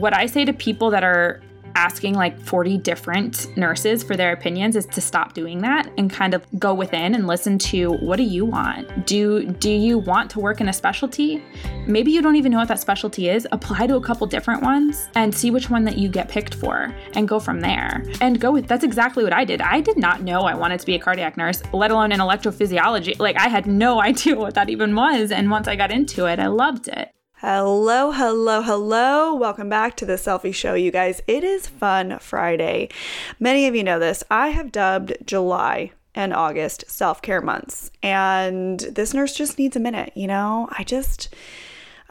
what I say to people that are asking like 40 different nurses for their opinions is to stop doing that and kind of go within and listen to what do you want? Do do you want to work in a specialty? Maybe you don't even know what that specialty is. Apply to a couple different ones and see which one that you get picked for and go from there. And go with that's exactly what I did. I did not know I wanted to be a cardiac nurse, let alone in electrophysiology. Like I had no idea what that even was and once I got into it, I loved it. Hello, hello, hello. Welcome back to the Cellfie Show, you guys. It is Fun Friday. Many of you know this. I have dubbed July and August self care months, and this nurse just needs a minute, you know? I just.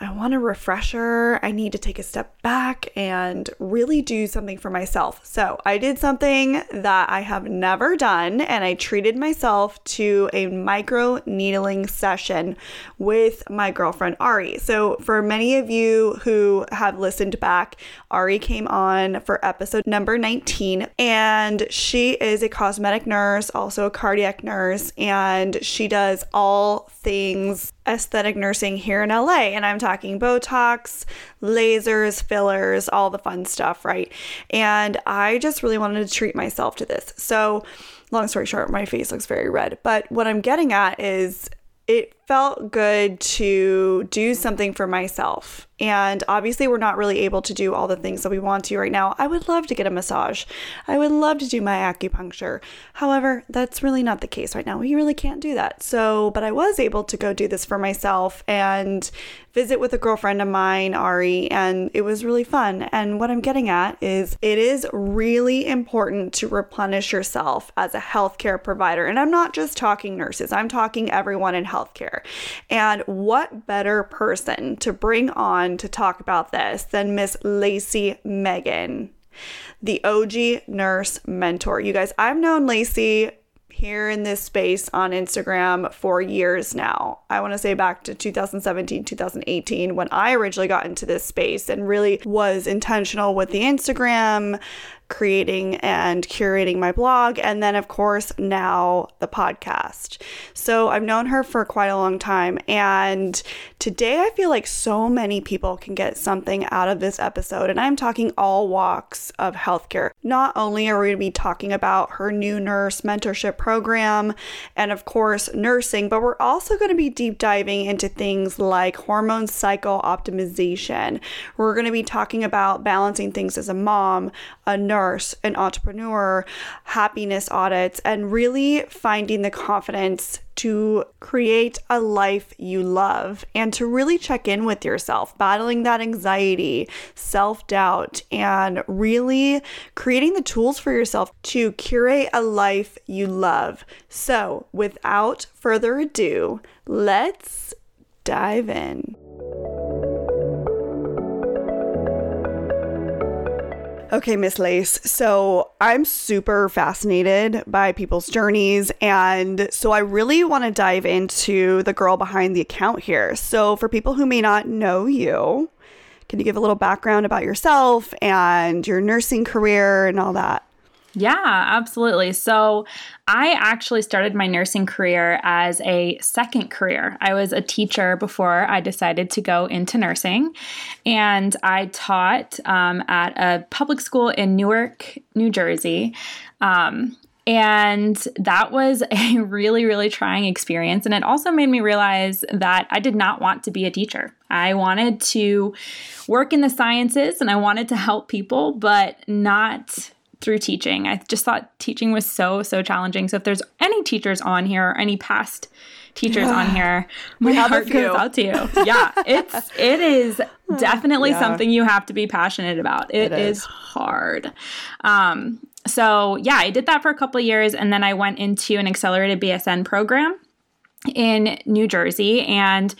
I want a refresher. I need to take a step back and really do something for myself. So, I did something that I have never done, and I treated myself to a micro needling session with my girlfriend Ari. So, for many of you who have listened back, Ari came on for episode number 19, and she is a cosmetic nurse, also a cardiac nurse, and she does all things aesthetic nursing here in LA. And I'm talking Botox, lasers, fillers, all the fun stuff, right? And I just really wanted to treat myself to this. So, long story short, my face looks very red. But what I'm getting at is it felt good to do something for myself. And obviously, we're not really able to do all the things that we want to right now. I would love to get a massage. I would love to do my acupuncture. However, that's really not the case right now. We really can't do that. So, but I was able to go do this for myself and visit with a girlfriend of mine, Ari, and it was really fun. And what I'm getting at is it is really important to replenish yourself as a healthcare provider. And I'm not just talking nurses, I'm talking everyone in healthcare. And what better person to bring on to talk about this than Miss Lacey Magen? the OG nurse mentor. You guys, I've known Lacey here in this space on Instagram for years now. I want to say back to 2017, 2018 when I originally got into this space and really was intentional with the Instagram, creating and curating my blog, and then, of course, now the podcast. So I've known her for quite a long time. And today I feel like so many people can get something out of this episode. And I'm talking all walks of healthcare. Not only are we going to be talking about her new nurse mentorship program and, of course, nursing, but we're also going to be deep diving into things like hormone cycle optimization. We're going to be talking about balancing things as a mom, a nurse an entrepreneur, happiness audits, and really finding the confidence to create a life you love and to really check in with yourself, battling that anxiety, self doubt, and really creating the tools for yourself to curate a life you love. So, without further ado, let's dive in. Okay, Miss Lace. So I'm super fascinated by people's journeys. And so I really want to dive into the girl behind the account here. So, for people who may not know you, can you give a little background about yourself and your nursing career and all that? Yeah, absolutely. So, I actually started my nursing career as a second career. I was a teacher before I decided to go into nursing, and I taught um, at a public school in Newark, New Jersey. Um, and that was a really, really trying experience. And it also made me realize that I did not want to be a teacher. I wanted to work in the sciences and I wanted to help people, but not through teaching. I just thought teaching was so, so challenging. So if there's any teachers on here or any past teachers yeah. on here, my heart goes out to you. Yeah, it's it is definitely yeah. something you have to be passionate about. it, it is. is. hard. Um, so yeah, I did that for a couple years and then I went into an accelerated BSN program in New Jersey and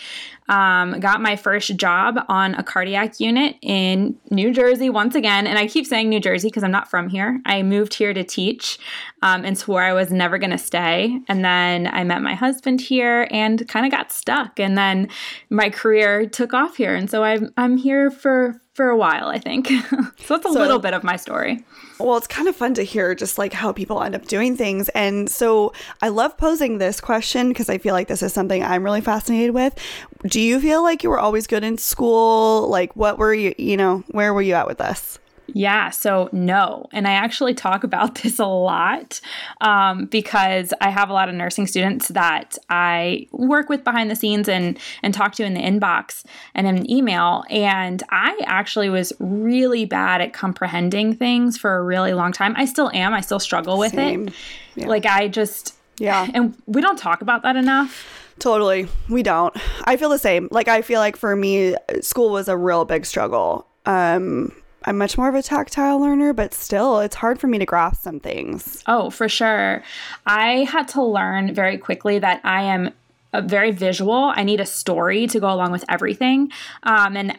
um, got my first job on a cardiac unit in New Jersey once again. And I keep saying New Jersey because I'm not from here. I moved here to teach um, and swore I was never going to stay. And then I met my husband here and kind of got stuck. And then my career took off here. And so I'm, I'm here for for a while, I think. so that's a so, little bit of my story. Well, it's kind of fun to hear just like how people end up doing things. And so I love posing this question because I feel like this is something I'm really fascinated with. Do Do you feel like you were always good in school? Like, what were you, you know, where were you at with this? Yeah, so no. And I actually talk about this a lot um, because I have a lot of nursing students that I work with behind the scenes and, and talk to in the inbox and in an email. And I actually was really bad at comprehending things for a really long time. I still am. I still struggle with Same. it. Yeah. Like, I just, yeah. And we don't talk about that enough. Totally. We don't. I feel the same. Like I feel like for me school was a real big struggle. Um I'm much more of a tactile learner, but still, it's hard for me to grasp some things. Oh, for sure. I had to learn very quickly that I am very visual. I need a story to go along with everything. Um, and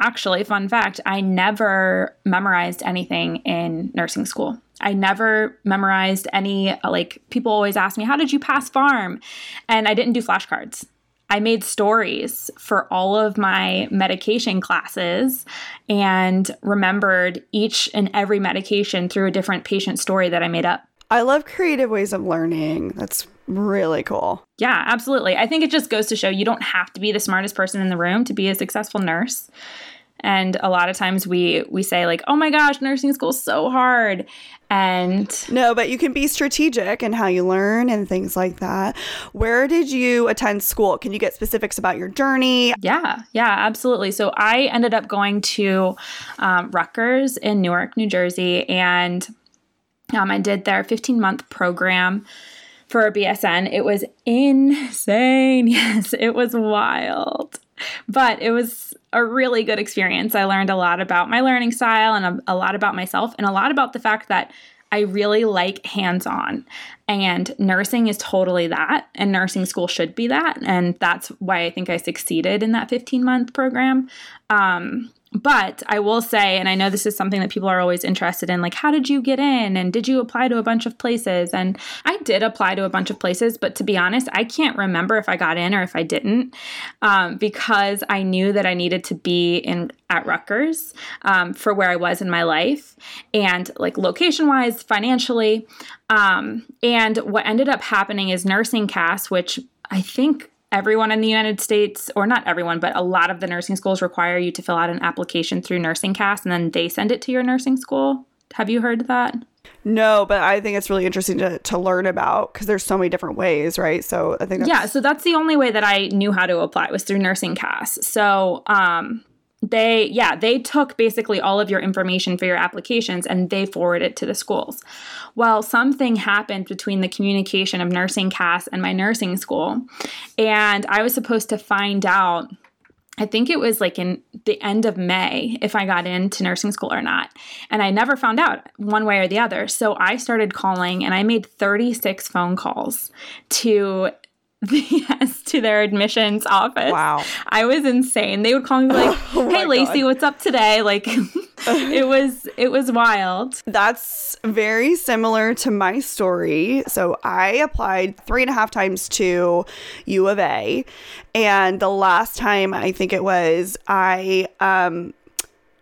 actually, fun fact, I never memorized anything in nursing school. I never memorized any, like, people always ask me, How did you pass pharm? And I didn't do flashcards. I made stories for all of my medication classes and remembered each and every medication through a different patient story that I made up. I love creative ways of learning. That's really cool. Yeah, absolutely. I think it just goes to show you don't have to be the smartest person in the room to be a successful nurse and a lot of times we we say like oh my gosh nursing school's so hard. And no but you can be strategic in how you learn and things like that. Where did you attend school? Can you get specifics about your journey? Yeah yeah absolutely. So i ended up going to um, rutgers in newark new jersey and um, i did their 15 month program for a bsn it was insane. Yes it was wild but it was a really good experience. I learned a lot about my learning style and a, a lot about myself and a lot about the fact that I really like hands on. And nursing is totally that. And nursing school should be that. And that's why I think I succeeded in that 15 month program. Um, but I will say, and I know this is something that people are always interested in, like, how did you get in? And did you apply to a bunch of places? And I did apply to a bunch of places, but to be honest, I can't remember if I got in or if I didn't um, because I knew that I needed to be in at Rutgers um, for where I was in my life and like location wise, financially. Um, and what ended up happening is NursingCAS, which I think everyone in the United States, or not everyone, but a lot of the nursing schools require you to fill out an application through NursingCAS and then they send it to your nursing school. Have you heard that? No, but I think it's really interesting to, to learn about because there's so many different ways, right? So I think yeah. So that's the only way that I knew how to apply was through NursingCAS. So um, they yeah they took basically all of your information for your applications and they forwarded it to the schools well something happened between the communication of NursingCAS and my nursing school and i was supposed to find out I think it was like in the end of May if I got into nursing school or not. And I never found out one way or the other. So I started calling and I made 36 phone calls to yes to their admissions office. Wow. I was insane. They would call me like, oh "Hey Lacey, God. what's up today?" Like it was it was wild. That's very similar to my story. So I applied three and a half times to U of A. And the last time I think it was I um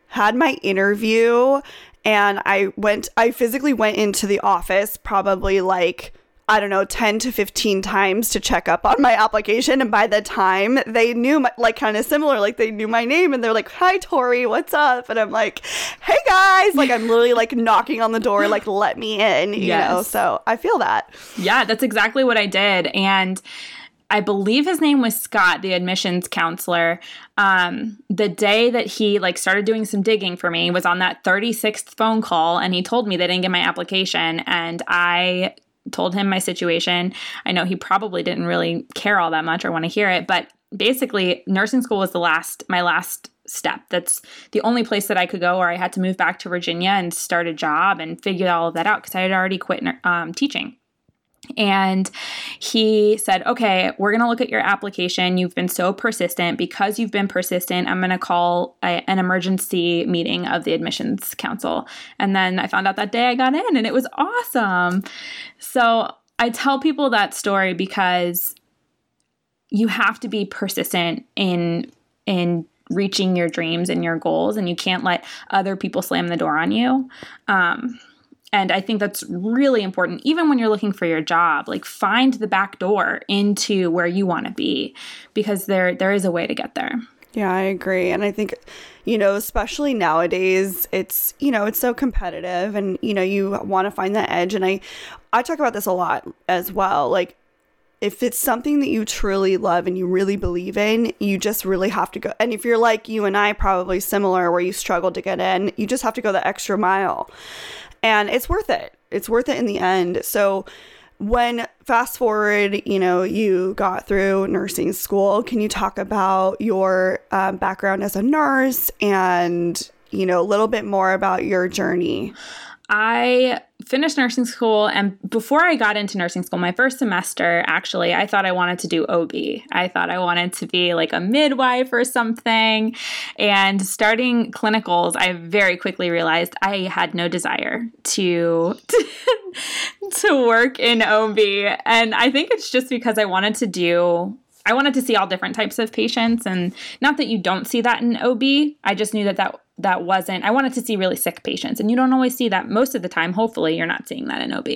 had my interview and I went I physically went into the office probably like I don't know, 10 to 15 times to check up on my application. And by the time they knew, my, like, kind of similar, like, they knew my name and they're like, Hi, Tori, what's up? And I'm like, Hey, guys. Like, I'm literally like knocking on the door, like, let me in, you yes. know? So I feel that. Yeah, that's exactly what I did. And I believe his name was Scott, the admissions counselor. Um, the day that he like started doing some digging for me was on that 36th phone call, and he told me they didn't get my application, and I told him my situation. I know he probably didn't really care all that much or want to hear it, but basically nursing school was the last my last step. That's the only place that I could go where I had to move back to Virginia and start a job and figure all of that out because I had already quit um, teaching. And he said, Okay, we're going to look at your application. You've been so persistent. Because you've been persistent, I'm going to call a, an emergency meeting of the admissions council. And then I found out that day I got in, and it was awesome. So I tell people that story because you have to be persistent in in reaching your dreams and your goals and you can't let other people slam the door on you um, and I think that's really important, even when you're looking for your job. Like, find the back door into where you want to be, because there there is a way to get there. Yeah, I agree, and I think, you know, especially nowadays, it's you know it's so competitive, and you know you want to find that edge. And I, I talk about this a lot as well. Like, if it's something that you truly love and you really believe in, you just really have to go. And if you're like you and I, probably similar, where you struggle to get in, you just have to go the extra mile and it's worth it. It's worth it in the end. So when fast forward, you know, you got through nursing school, can you talk about your um, background as a nurse and, you know, a little bit more about your journey? I finished nursing school and before I got into nursing school, my first semester, actually, I thought I wanted to do OB. I thought I wanted to be like a midwife or something. And starting clinicals, I very quickly realized I had no desire to to work in OB. And I think it's just because I wanted to do I wanted to see all different types of patients and not that you don't see that in OB. I just knew that that that wasn't I wanted to see really sick patients and you don't always see that most of the time. Hopefully you're not seeing that in OB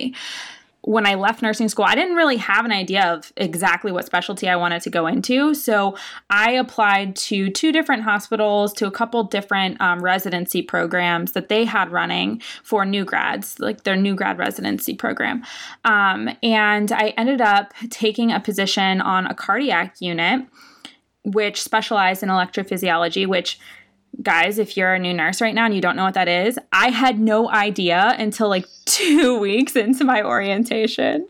when I left nursing school, I didn't really have an idea of exactly what specialty I wanted to go into. So I applied to two different hospitals, to a couple different um, residency programs that they had running for new grads, like their new grad residency program. Um, and I ended up taking a position on a cardiac unit, which specialized in electrophysiology, which guys, if you're a new nurse right now and you don't know what that is, I had no idea until like two weeks into my orientation.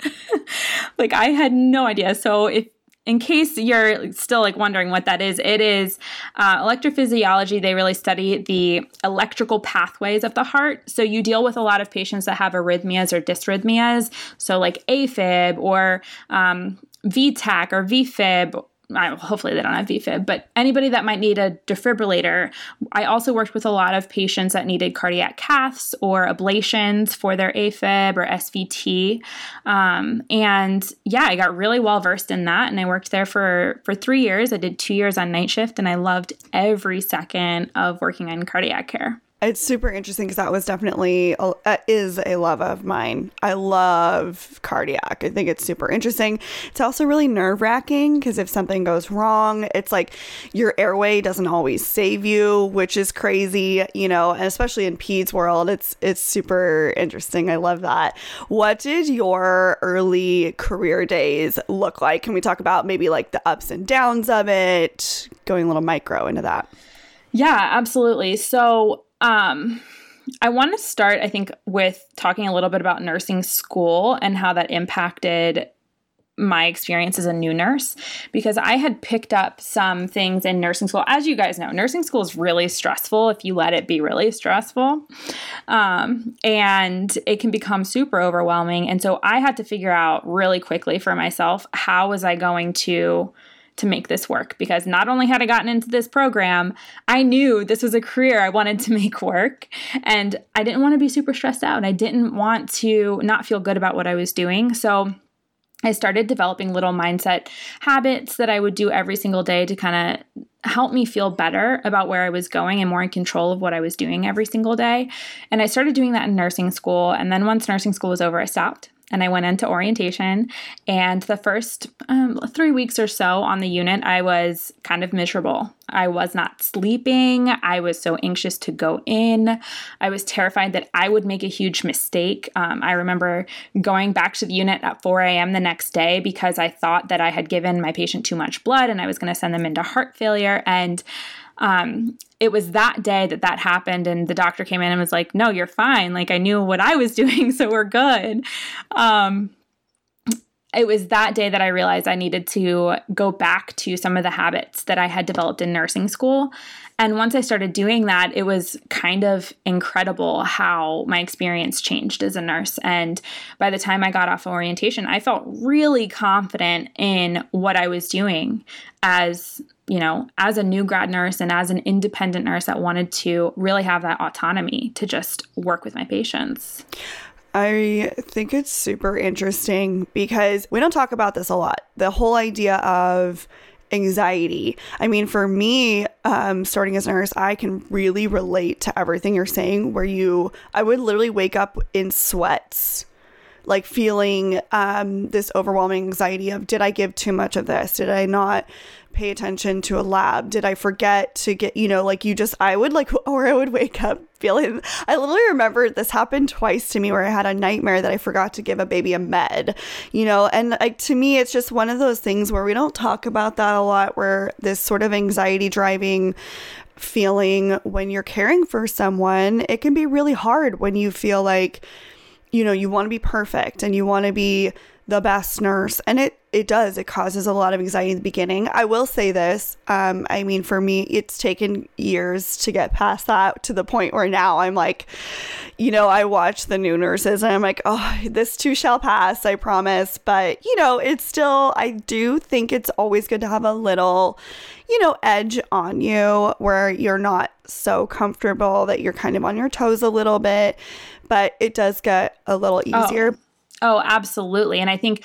like, I had no idea. So, if in case you're still like wondering what that is, it is uh, electrophysiology. They really study the electrical pathways of the heart. So you deal with a lot of patients that have arrhythmias or dysrhythmias. So like AFib or um, VTach or VFib hopefully they don't have VFib, but anybody that might need a defibrillator. I also worked with a lot of patients that needed cardiac caths or ablations for their AFib or SVT. Um, and yeah, I got really well versed in that, and I worked there for for three years. I did two years on night shift, and I loved every second of working in cardiac care. It's super interesting because that was definitely a, uh, is a love of mine. I love cardiac. I think it's super interesting. It's also really nerve wracking because if something goes wrong, it's like your airway doesn't always save you, which is crazy, you know. And especially in peds world, it's it's super interesting. I love that. What did your early career days look like? Can we talk about maybe like the ups and downs of it? Going a little micro into that. Yeah, absolutely. So um, I want to start, I think, with talking a little bit about nursing school and how that impacted my experience as a new nurse because I had picked up some things in nursing school. As you guys know, nursing school is really stressful if you let it be really stressful. Um, and it can become super overwhelming. And so I had to figure out really quickly for myself how was I going to to make this work because not only had I gotten into this program, I knew this was a career I wanted to make work. And I didn't want to be super stressed out. I didn't want to not feel good about what I was doing. So I started developing little mindset habits that I would do every single day to kind of help me feel better about where I was going and more in control of what I was doing every single day. And I started doing that in nursing school. And then once nursing school was over, I stopped and I went into orientation. And the first um, three weeks or so on the unit, I was kind of miserable. I was not sleeping. I was so anxious to go in. I was terrified that I would make a huge mistake. Um, I remember going back to the unit at 4 a.m. the next day because I thought that I had given my patient too much blood and I was going to send them into heart failure. And um, it was that day that that happened and the doctor came in and was like no you're fine like i knew what i was doing so we're good um, it was that day that I realized I needed to go back to some of the habits that I had developed in nursing school. And once I started doing that, it was kind of incredible how my experience changed as a nurse. And by the time I got off orientation, I felt really confident in what I was doing as you know, as a new grad nurse and as an independent nurse that wanted to really have that autonomy to just work with my patients. I think it's super interesting because we don't talk about this a lot. The whole idea of anxiety. I mean, for me, um, starting as a nurse, I can really relate to everything you're saying. Where you, I would literally wake up in sweats, like feeling um, this overwhelming anxiety of, did I give too much of this? Did I not pay attention to a lab? Did I forget to get, you know, like you just, I would like, or I would wake up feeling, I literally remember this happened twice to me where I had a nightmare that I forgot to give a baby a med, you know, and like to me, it's just one of those things where we don't talk about that a lot, where this sort of anxiety driving feeling when you're caring for someone, it can be really hard when you feel like, you know, you want to be perfect and you want to be the best nurse and it it does it causes a lot of anxiety in the beginning i will say this um i mean for me it's taken years to get past that to the point where now i'm like you know i watch the new nurses and i'm like oh this too shall pass i promise but you know it's still i do think it's always good to have a little you know edge on you where you're not so comfortable that you're kind of on your toes a little bit but it does get a little Oh. easier Oh, absolutely. And I think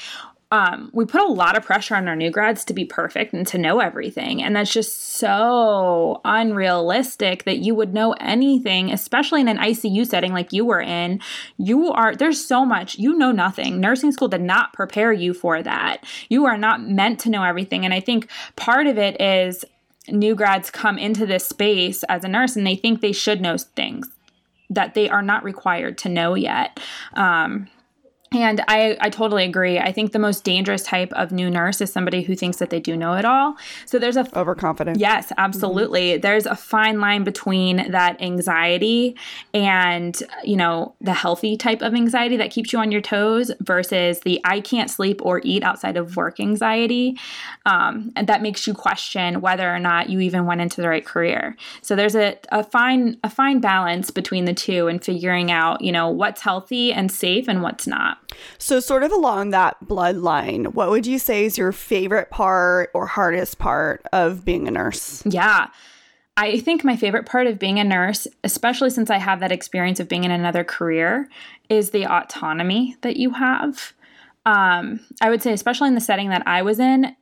um, we put a lot of pressure on our new grads to be perfect and to know everything. And that's just so unrealistic that you would know anything, especially in an ICU setting like you were in. You are, there's so much, you know nothing. Nursing school did not prepare you for that. You are not meant to know everything. And I think part of it is new grads come into this space as a nurse and they think they should know things that they are not required to know yet. Um, and I, I totally agree. I think the most dangerous type of new nurse is somebody who thinks that they do know it all. So there's a overconfidence. Yes, absolutely. Mm-hmm. There's a fine line between that anxiety and, you know, the healthy type of anxiety that keeps you on your toes versus the I can't sleep or eat outside of work anxiety. Um, and that makes you question whether or not you even went into the right career. So there's a, a fine a fine balance between the two and figuring out, you know, what's healthy and safe and what's not. So, sort of along that bloodline, what would you say is your favorite part or hardest part of being a nurse? Yeah. I think my favorite part of being a nurse, especially since I have that experience of being in another career, is the autonomy that you have. Um, I would say, especially in the setting that I was in,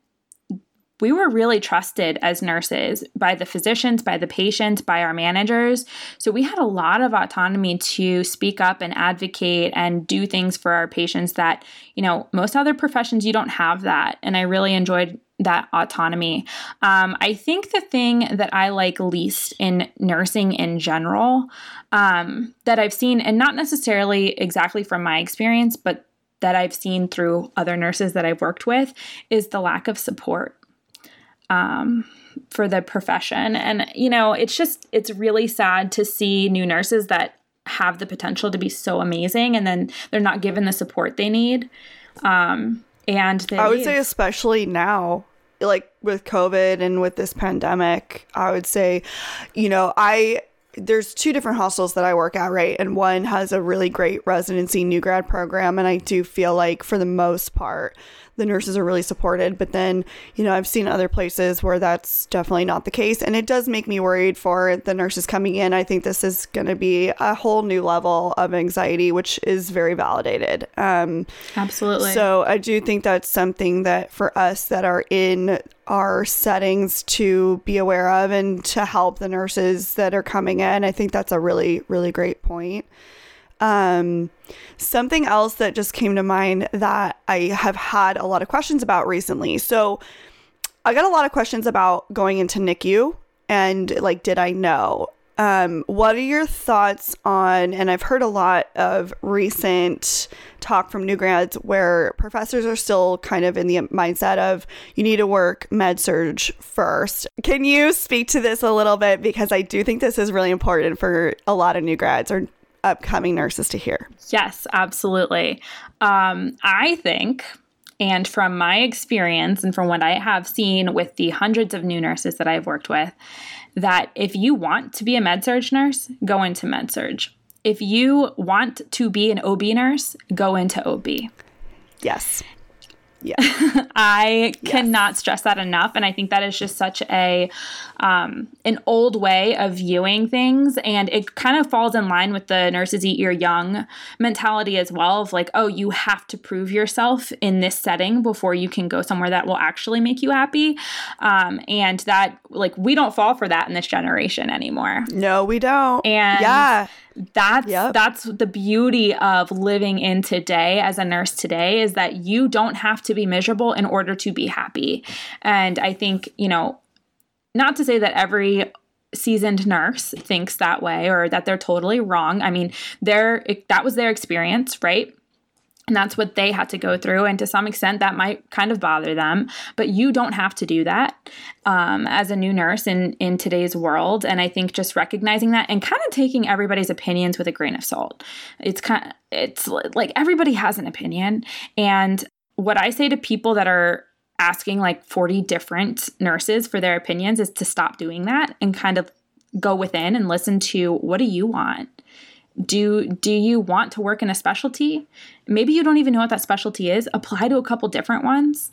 we were really trusted as nurses by the physicians, by the patients, by our managers. So we had a lot of autonomy to speak up and advocate and do things for our patients that, you know, most other professions you don't have that. And I really enjoyed that autonomy. Um, I think the thing that I like least in nursing in general um, that I've seen, and not necessarily exactly from my experience, but that I've seen through other nurses that I've worked with, is the lack of support um, for the profession. And, you know, it's just, it's really sad to see new nurses that have the potential to be so amazing and then they're not given the support they need. Um, and they I would say, especially now, like with COVID and with this pandemic, I would say, you know, I there's two different hostels that I work at, right? And one has a really great residency new grad program. And I do feel like, for the most part, the nurses are really supported. But then, you know, I've seen other places where that's definitely not the case. And it does make me worried for the nurses coming in. I think this is going to be a whole new level of anxiety, which is very validated. Um, Absolutely. so I do think that's something that for us that are in our settings to be aware of and to help the nurses that are coming in. I think that's a really, really great point. Um, something else that just came to mind that I have had a lot of questions about recently. So I got a lot of questions about going into NICU and like, did I know? Um, what are your thoughts on? And I've heard a lot of recent talk from new grads where professors are still kind of in the mindset of you need to work med surg first. Can you speak to this a little bit? Because I do think this is really important for a lot of new grads or upcoming nurses to hear. Yes, absolutely. Um, I think, and from my experience and from what I have seen with the hundreds of new nurses that I've worked with, that if you want to be a med surg nurse, go into med surg. If you want to be an OB nurse, go into OB. Yes. Yeah. I cannot stress that enough. And I think that is just such a um, an old way of viewing things. And it kind of falls in line with the nurses eat your young mentality as well of like, oh, you have to prove yourself in this setting before you can go somewhere that will actually make you happy. Um, and that like we don't fall for that in this generation anymore. No, we don't. And yeah that's yep. that's the beauty of living in today as a nurse today is that you don't have to be miserable in order to be happy. And i think you know not to say that every seasoned nurse thinks that way or that they're totally wrong. I mean their that was their experience right and that's what they had to go through. And to some extent, that might kind of bother them. But you don't have to do that um, as a new nurse in, in today's world. And I think just recognizing that and kind of taking everybody's opinions with a grain of salt. It's kind of, it's like everybody has an opinion. And what I say to people that are asking like 40 different nurses for their opinions is to stop doing that and kind of go within and listen to what do you want? Do do you want to work in a specialty? Maybe you don't even know what that specialty is. Apply to a couple different ones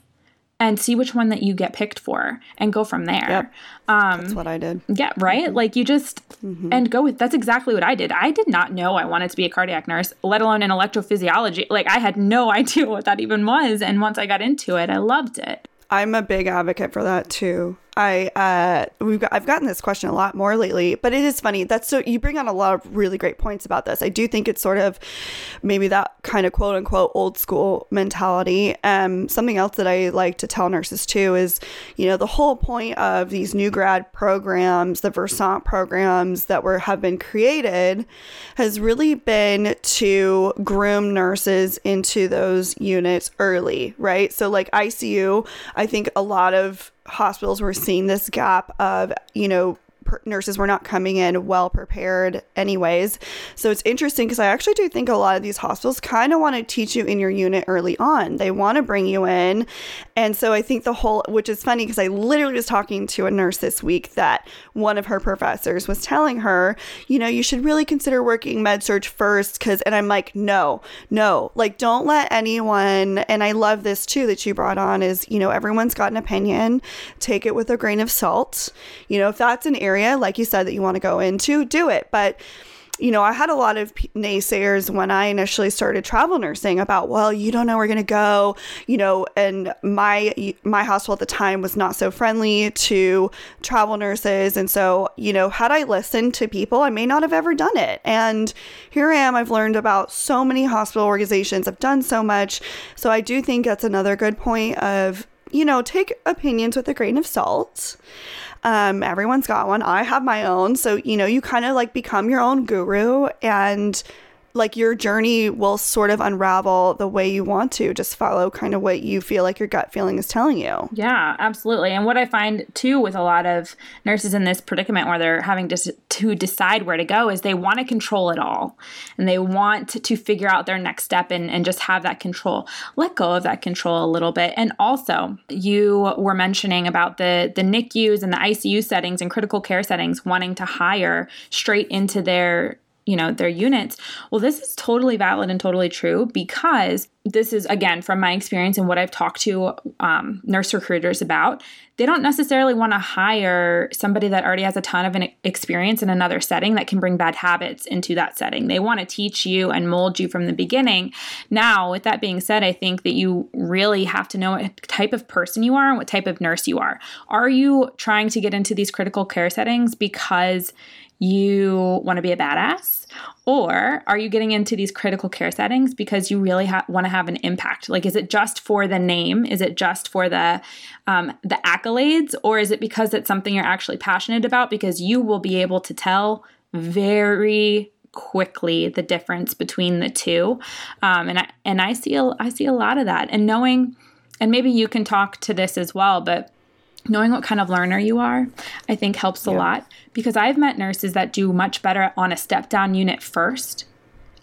and see which one that you get picked for and go from there. Yep. um, that's what i did. yeah right? Mm-hmm. like you just mm-hmm. and go with that's exactly what i did. I did not know i wanted to be a cardiac nurse let alone in electrophysiology. Like i had no idea what that even was. And once i got into it i loved it. I'm a big advocate for that too I uh we've got I've gotten this question a lot more lately, but it is funny. That's so you bring on a lot of really great points about this. I do think it's sort of maybe that kind of quote unquote old school mentality. Um something else that I like to tell nurses too is, you know, the whole point of these new grad programs, the Versant programs that were have been created has really been to groom nurses into those units early, right? So like ICU, I think a lot of hospitals were seeing this gap of, you know, nurses were not coming in well prepared anyways. So it's interesting because I actually do think a lot of these hospitals kind of want to teach you in your unit early on. They want to bring you in. And so I think the whole, which is funny because I literally was talking to a nurse this week that one of her professors was telling her, you know, you should really consider working med surg first because, and I'm like, no, no, like don't let anyone, and I love this too that you brought on is, you know, everyone's got an opinion. Take it with a grain of salt. You know, if that's an area area, like you said, that you want to go into, do it. But you know, I had a lot of naysayers when I initially started travel nursing about, well, you don't know where we're going to go, you know, and my my hospital at the time was not so friendly to travel nurses, and so, you know, had I listened to people, I may not have ever done it. And here I am, I've learned about so many hospital organizations, I've done so much. So I do think that's another good point of, you know, take opinions with a grain of salt. Um, everyone's got one. I have my own. So, you know, you kind of like become your own guru and like your journey will sort of unravel the way you want to. Just follow kind of what you feel like your gut feeling is telling you. Yeah absolutely. And what i find too with a lot of nurses in this predicament where they're having to, to decide where to go is they want to control it all and they want to, figure out their next step and, and just have that control let go of that control a little bit. And also you were mentioning about the the nicus and the icu settings and critical care settings wanting to hire straight into their you know their units. Well this is totally valid and totally true because this is again from my experience and what i've talked to um, nurse recruiters about they don't necessarily want to hire somebody that already has a ton of an experience in another setting that can bring bad habits into that setting. They want to teach you and mold you from the beginning. Now with that being said i think that you really have to know what type of person you are and what type of nurse you are. Are you trying to get into these critical care settings because you want to be a badass? Or are you getting into these critical care settings because you really ha- want to have an impact? Like, is it just for the name? Is it just for the um, the accolades, or is it because it's something you're actually passionate about? Because you will be able to tell very quickly the difference between the two, um, and I and I see a, I see a lot of that, and knowing, and maybe you can talk to this as well, but knowing what kind of learner you are, I think helps a yeah. lot because I've met nurses that do much better on a step down unit first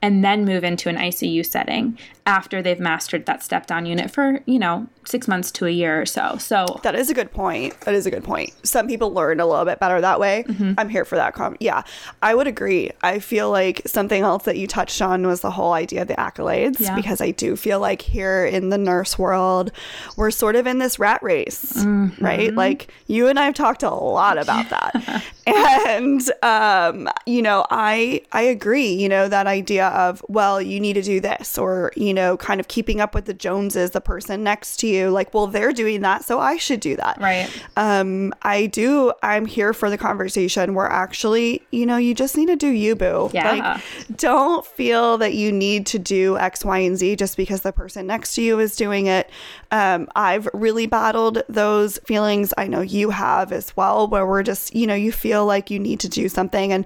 and then move into an ICU setting after they've mastered that step down unit for, you know, six months to a year or so. So that is a good point. That is a good point. Some people learn a little bit better that way. Mm-hmm. I'm here for that. Com- yeah, I would agree. I feel like something else that you touched on was the whole idea of the accolades yeah. because I do feel like here in the nurse world, we're sort of in this rat race, mm-hmm. right? Like you and I have talked a lot about that. and um, you know, I I agree, you know, that idea of, well, you need to do this or, you know, kind of keeping up with the Joneses, the person next to you, like, well, they're doing that, so I should do that. Right. Um, I do I'm here for the conversation where actually, you know, you just need to do you, boo. Yeah. Like don't feel that you need to do X, Y, and Z just because the person next to you is doing it. Um, I've really battled those feelings. I know you have as well, where we're just, you know, you feel like you need to do something. And,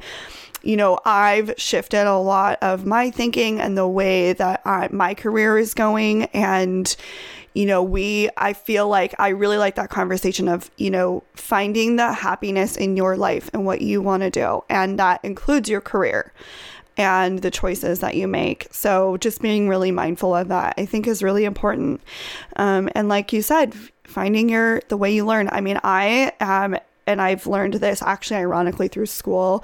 you know, I've shifted a lot of my thinking and the way that I, my career is going. And, you know, we, I feel like I really like that conversation of, you know, finding the happiness in your life and what you want to do. And that includes your career and the choices that you make. So just being really mindful of that, I think, is really important. Um, and like you said, finding your the way you learn. I mean, I am, and I've learned this actually, ironically, through school.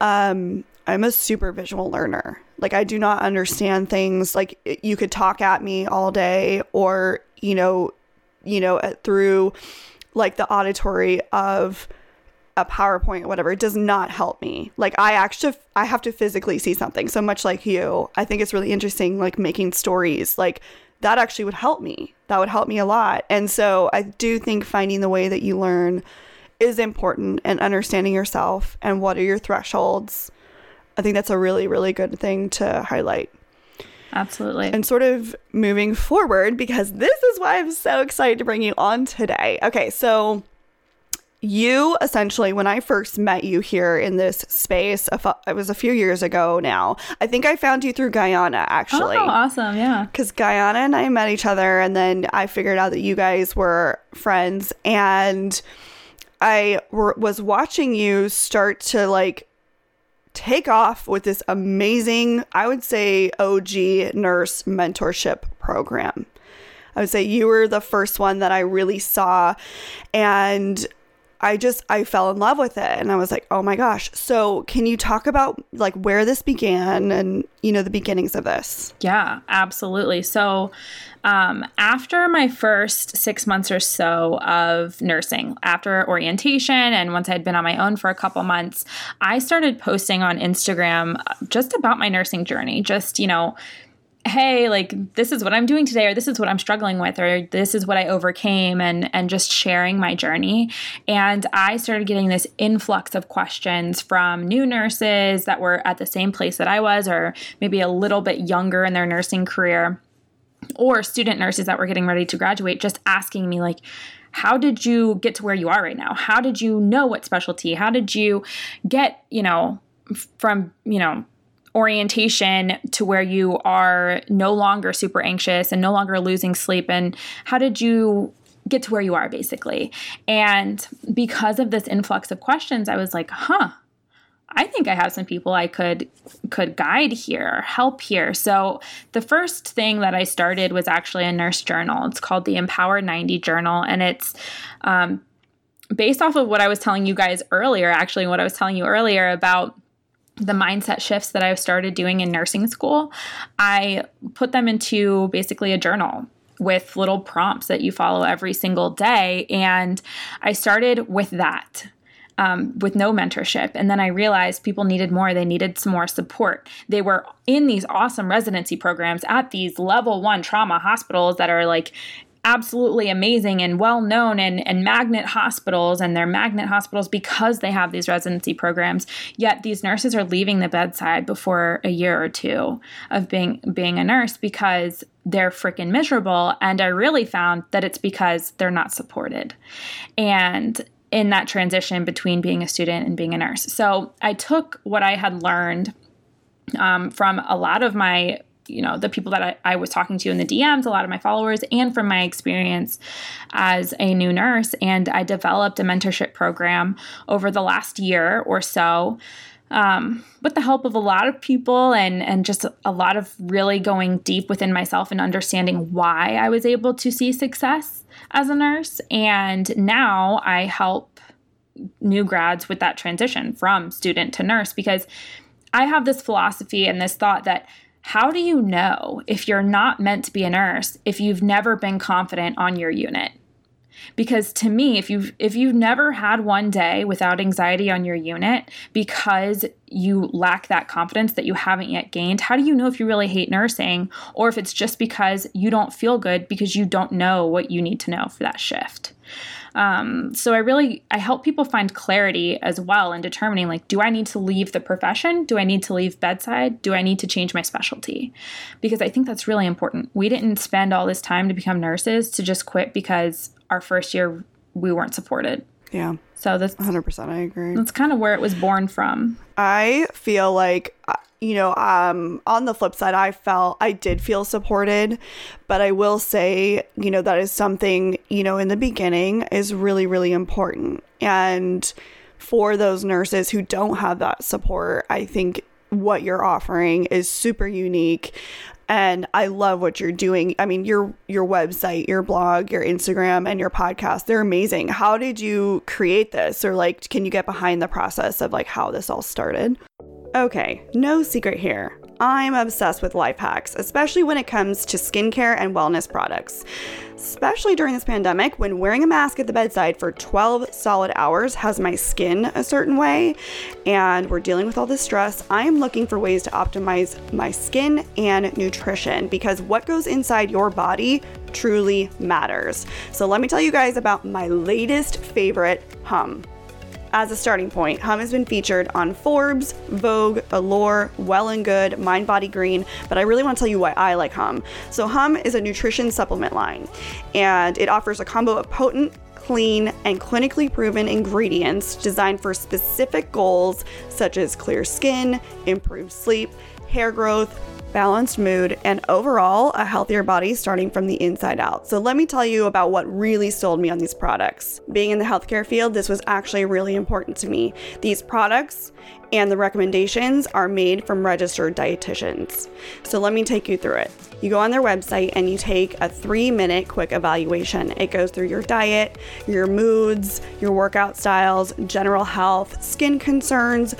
Um, I'm a super visual learner. Like I do not understand things. Like you could talk at me all day, or you know, you know, through like the auditory of a PowerPoint, whatever, it does not help me. Like I actually, I have to physically see something. So much like you, I think it's really interesting, like making stories, like that actually would help me. That would help me a lot. And so I do think finding the way that you learn is important and understanding yourself and what are your thresholds. I think that's a really, really good thing to highlight. Absolutely. And sort of moving forward, because this is why I'm so excited to bring you on today. Okay, so you essentially when i first met you here in this space it was a few years ago now i think i found you through guyana actually oh awesome yeah because guyana and i met each other and then i figured out that you guys were friends and i were, was watching you start to like take off with this amazing i would say og nurse mentorship program I would say you were the first one that I really saw. And I just I fell in love with it and I was like, "Oh my gosh." So, can you talk about like where this began and, you know, the beginnings of this? Yeah, absolutely. So, um, after my first six months or so of nursing, after orientation, and once I had been on my own for a couple months, I started posting on Instagram just about my nursing journey, just, you know, hey like this is what i'm doing today or this is what i'm struggling with or this is what i overcame and and just sharing my journey. And i started getting this influx of questions from new nurses that were at the same place that i was or maybe a little bit younger in their nursing career or student nurses that were getting ready to graduate just asking me like how did you get to where you are right now? How did you know what specialty? How did you get you know from you know orientation to where you are no longer super anxious and no longer losing sleep and how did you get to where you are basically and because of this influx of questions i was like huh I think I have some people I could could guide here, help here. So the first thing that I started was actually a nurse journal. It's called the Empower 90 Journal, and it's um, based off of what I was telling you guys earlier. Actually, what I was telling you earlier about the mindset shifts that I've started doing in nursing school, I put them into basically a journal with little prompts that you follow every single day. And I started with that. Um, with no mentorship. And then I realized people needed more. They needed some more support. They were in these awesome residency programs at these level one trauma hospitals that are like absolutely amazing and well known and, and magnet hospitals and they're magnet hospitals because they have these residency programs. Yet these nurses are leaving the bedside before a year or two of being being a nurse because they're freaking miserable. And i really found that it's because they're not supported. And in that transition between being a student and being a nurse. So i took what i had learned um, from a lot of my you know the people that I, I, was talking to in the DMs, a lot of my followers, and from my experience as a new nurse. And I developed a mentorship program over the last year or so. um, with the help of a lot of people and and just a lot of really going deep within myself and understanding why I was able to see success as a nurse. And now I help new grads with that transition from student to nurse because I have this philosophy and this thought that how do you know if you're not meant to be a nurse if you've never been confident on your unit? because to me if you've if you've never had one day without anxiety on your unit because you lack that confidence that you haven't yet gained how do you know if you really hate nursing or if it's just because you don't feel good because you don't know what you need to know for that shift um, so i really i help people find clarity as well in determining like do i need to leave the profession do i need to leave bedside do i need to change my specialty because i think that's really important we didn't spend all this time to become nurses to just quit because our first year we weren't supported. Yeah. So that's 100% I agree. That's kind of where it was born from. I feel like uh, you know, um on the flip side I felt I did feel supported, but I will say, you know, that is something, you know, in the beginning is really really important. And for those nurses who don't have that support, I think what you're offering is super unique and I love what you're doing. I mean, your your website, your blog, your Instagram and your podcast, they're amazing. How did you create this or like can you get behind the process of like how this all started? Okay, no secret here. I'm obsessed with life hacks, especially when it comes to skincare and wellness products. Especially during this pandemic, when wearing a mask at the bedside for 12 solid hours has my skin a certain way, and we're dealing with all this stress, I am looking for ways to optimize my skin and nutrition because what goes inside your body truly matters. So, let me tell you guys about my latest favorite hum. As a starting point, Hum has been featured on Forbes, Vogue, Allure, Well and Good, Mind Body Green, but I really want to tell you why I like Hum. So, Hum is a nutrition supplement line, and it offers a combo of potent, clean, and clinically proven ingredients designed for specific goals such as clear skin, improved sleep, hair growth, balanced mood, and overall a healthier body starting from the inside out. So, let me tell you about what really sold me on these products. Being in the healthcare field, this was actually really important to me. These products and the recommendations are made from registered dietitians. So, let me take you through it. You go on their website and you take a three minute quick evaluation. It goes through your diet, your moods, your workout styles, general health, skin concerns,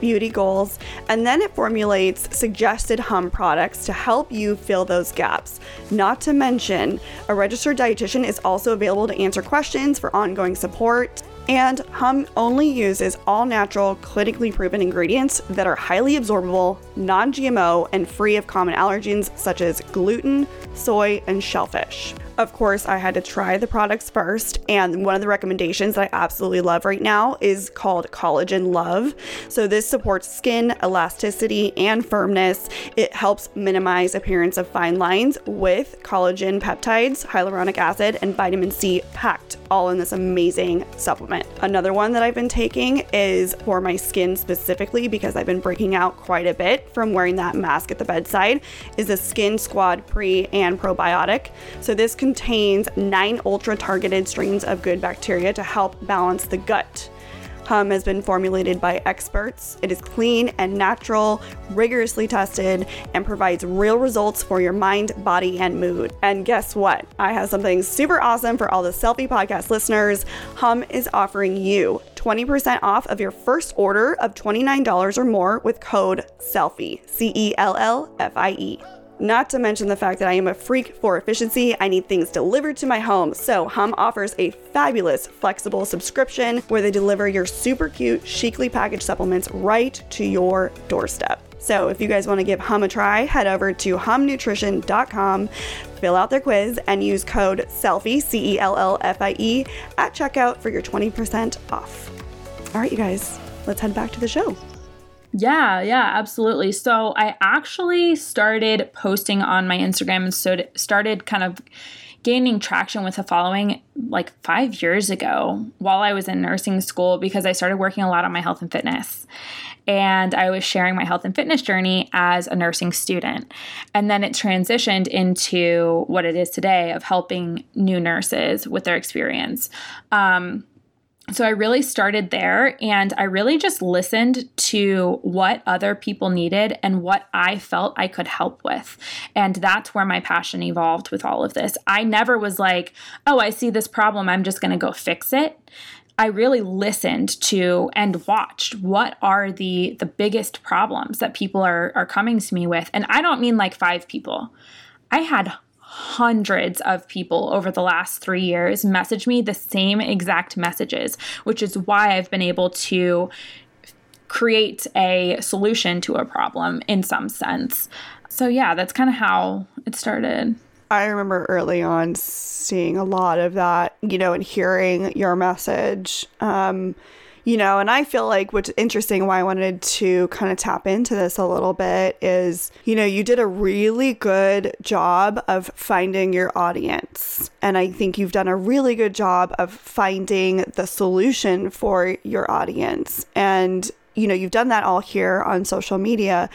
beauty goals, and then it formulates suggested hum products to help you fill those gaps. Not to mention, a registered dietitian is also available to answer questions for ongoing support. And Hum only uses all natural, clinically proven ingredients that are highly absorbable, non GMO, and free of common allergens such as gluten, soy, and shellfish. Of course, I had to try the products first, and one of the recommendations that I absolutely love right now is called Collagen Love. So this supports skin elasticity and firmness. It helps minimize appearance of fine lines with collagen peptides, hyaluronic acid, and vitamin C packed all in this amazing supplement. Another one that I've been taking is for my skin specifically because I've been breaking out quite a bit from wearing that mask at the bedside is the Skin Squad Pre and Probiotic. So this can contains nine ultra targeted strains of good bacteria to help balance the gut. Hum has been formulated by experts. It is clean and natural, rigorously tested, and provides real results for your mind, body, and mood. And guess what? I have something super awesome for all the Cellfie podcast listeners. Hum is offering you 20% off of your first order of $29 or more with code CELLFIE, C E L L F I E. Not to mention the fact that I am a freak for efficiency, I need things delivered to my home. So, Hum offers a fabulous flexible subscription where they deliver your super cute, chicly packaged supplements right to your doorstep. So, if you guys want to give Hum a try, head over to humnutrition.com, fill out their quiz, and use code CELLFIE, C E L L F I E, at checkout for your 20% off. All right, you guys, let's head back to the show. Yeah, yeah, absolutely. So I actually started posting on my Instagram and so started kind of gaining traction with a following like five years ago while I was in nursing school because I started working a lot on my health and fitness. And I was sharing my health and fitness journey as a nursing student. And then it transitioned into what it is today of helping new nurses with their experience. Um, so I really started there and I really just listened to what other people needed and what I felt I could help with. And that's where my passion evolved with all of this. I never was like, oh, I see this problem, I'm just going to go fix it. I really listened to and watched what are the the biggest problems that people are are coming to me with. And I don't mean like 5 people. I had hundreds of people over the last three years message me the same exact messages, which is why I've been able to create a solution to a problem in some sense. So, yeah, that's kind of how it started. I remember early on seeing a lot of that, you know, and hearing your message. Um, you know, and I feel like what's interesting why I wanted to kind of tap into this a little bit is, you know, you did a really good job of finding your audience. And I think you've done a really good job of finding the solution for your audience. And you know, you've done that all here on social media.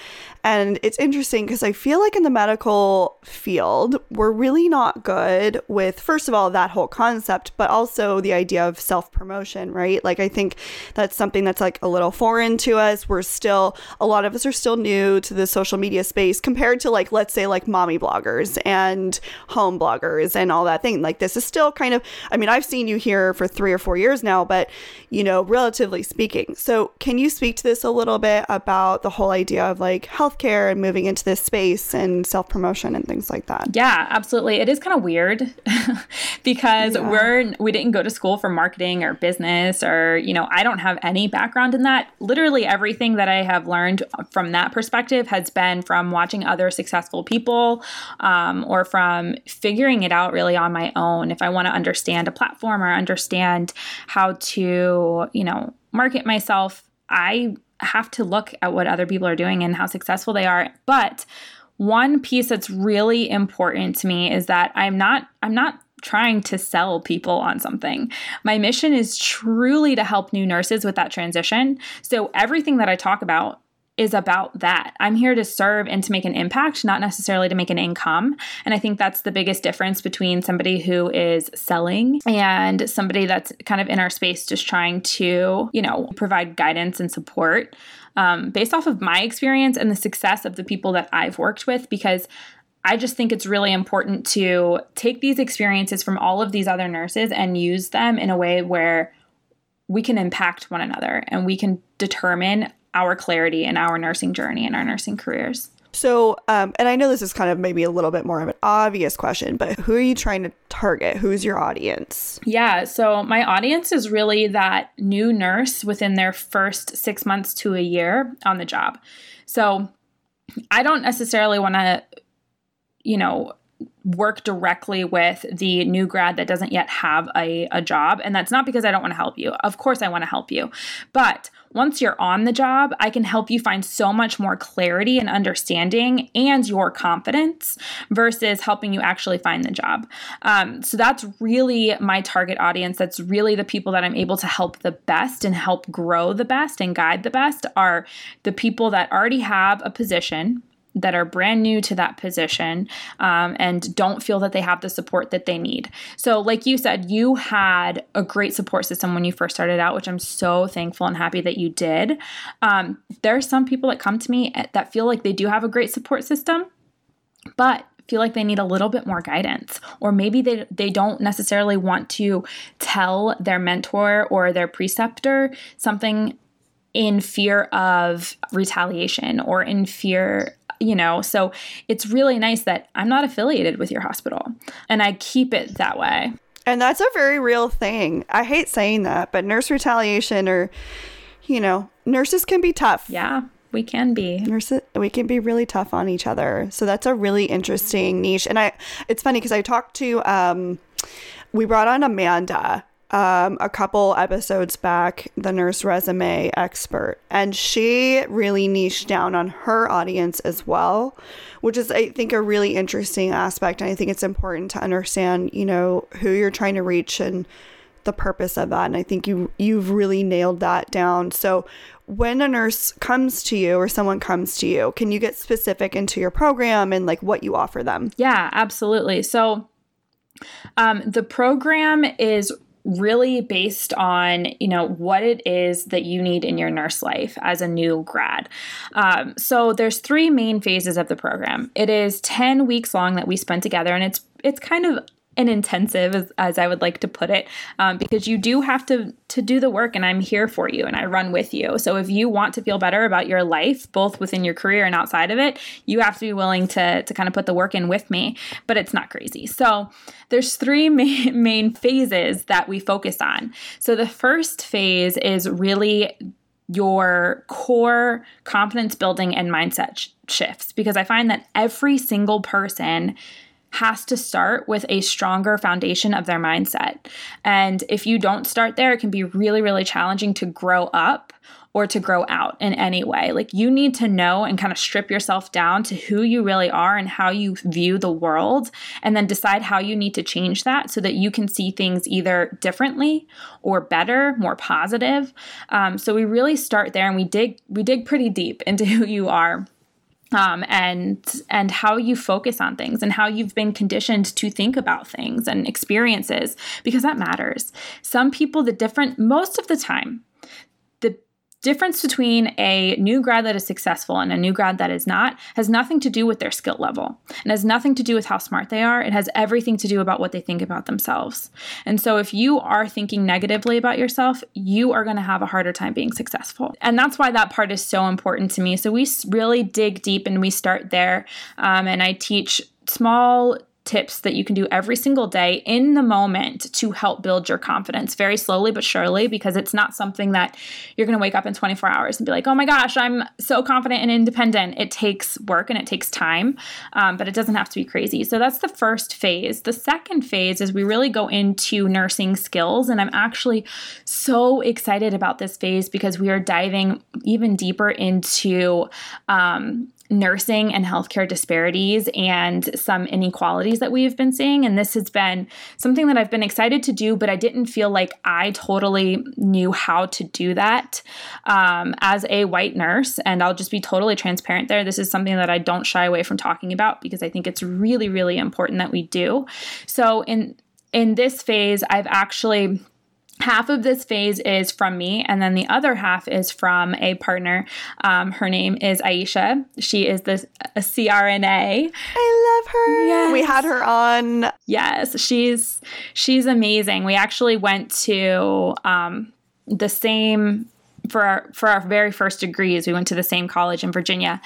And it's interesting because I feel like in the medical field, we're really not good with, first of all, that whole concept, but also the idea of self promotion, right? Like, I think that's something that's like a little foreign to us. We're still, a lot of us are still new to the social media space compared to, like, let's say, like mommy bloggers and home bloggers and all that thing. Like, this is still kind of, I mean, I've seen you here for three or four years now, but, you know, relatively speaking. So, can you speak to this a little bit about the whole idea of like health? Healthcare and moving into this space and self promotion and things like that. Yeah, absolutely. It is kind of weird because yeah. we're we didn't go to school for marketing or business or you know I don't have any background in that. Literally everything that I have learned from that perspective has been from watching other successful people um, or from figuring it out really on my own. If I want to understand a platform or understand how to you know market myself, I have to look at what other people are doing and how successful they are. But one piece that's really important to me is that I'm not I'm not trying to sell people on something. My mission is truly to help new nurses with that transition. So everything that I talk about is about that. I'm here to serve and to make an impact, not necessarily to make an income. And I think that's the biggest difference between somebody who is selling and somebody that's kind of in our space just trying to, you know, provide guidance and support um, based off of my experience and the success of the people that I've worked with because I just think it's really important to take these experiences from all of these other nurses and use them in a way where we can impact one another and we can determine our clarity in our nursing journey and our nursing careers. So, um, and I know this is kind of maybe a little bit more of an obvious question, but who are you trying to target? Who's your audience? Yeah, so my audience is really that new nurse within their first six months to a year on the job. So, I don't necessarily want to, you know, work directly with the new grad that doesn't yet have a, a job. And that's not because I don't want to help you. Of course, I want to help you. But once you're on the job, I can help you find so much more clarity and understanding and your confidence versus helping you actually find the job. Um, so that's really my target audience. That's really the people that I'm able to help the best and help grow the best and guide the best are the people that already have a position that are brand new to that position um, and don't feel that they have the support that they need. So, like you said, you had a great support system when you first started out, which I'm so thankful and happy that you did. Um, there are some people that come to me that feel like they do have a great support system, but feel like they need a little bit more guidance or maybe they they don't necessarily want to tell their mentor or their preceptor something in fear of retaliation or in fear you know, so it's really nice that I'm not affiliated with your hospital and I keep it that way. And that's a very real thing. I hate saying that, but nurse retaliation or, you know, nurses can be tough. Yeah, we can be. Nurses, we can be really tough on each other. So that's a really interesting niche. And I, it's funny because I talked to, um, we brought on Amanda um, a couple episodes back, the nurse resume expert, and she really niched down on her audience as well, which is, I think, a really interesting aspect. And I think it's important to understand, you know, who you're trying to reach and the purpose of that. And I think you you've really nailed that down. So when a nurse comes to you or someone comes to you, can you get specific into your program and like what you offer them? Yeah, absolutely. So um, the program is really based on you know what it is that you need in your nurse life as a new grad. Um, so there's three main phases of the program. It is 10 weeks long that we spend together and it's it's kind of an intensive as, as i would like to put it um, because you do have to to do the work and i'm here for you and i run with you. So if you want to feel better about your life both within your career and outside of it you have to be willing to to kind of put the work in with me but it's not crazy. So there's three main, main phases that we focus on. So the first phase is really your core confidence building and mindset sh- shifts because i find that every single person has to start with a stronger foundation of their mindset. And if you don't start there, it can be really, really challenging to grow up or to grow out in any way. Like you need to know and kind of strip yourself down to who you really are and how you view the world, and then decide how you need to change that so that you can see things either differently or better, more positive. Um, so we really start there and we dig we dig pretty deep into who you are um, and and how you focus on things and how you've been conditioned to think about things and experiences because that matters. Some people, the different most of the time, difference between a new grad that is successful and a new grad that is not has nothing to do with their skill level and has nothing to do with how smart they are. It has everything to do about what they think about themselves. And so if you are thinking negatively about yourself, you are going to have a harder time being successful. And that's why that part is so important to me. So we really dig deep and we start there. Um, and I teach small tips that you can do every single day in the moment to help build your confidence very slowly but surely because it's not something that you're going to wake up in 24 hours and be like oh my gosh i'm so confident and independent. It takes work and it takes time um, but it doesn't have to be crazy. So that's the first phase. The second phase is we really go into nursing skills and i'm actually so excited about this phase because we are diving even deeper into um, nursing and healthcare disparities and some inequalities that we've been seeing. And this has been something that I've been excited to do, but I didn't feel like I totally knew how to do that um, as a white nurse. And I'll just be totally transparent there. This is something that I don't shy away from talking about because I think it's really, really important that we do. So in in this phase, I've actually half of this phase is from me and then the other half is from a partner. Um, her name is aisha. She is the a crna i love her. Yes. we had her on. Yes she's she's amazing. We actually went to um, the same for our for our very first degrees we went to the same college in Virginia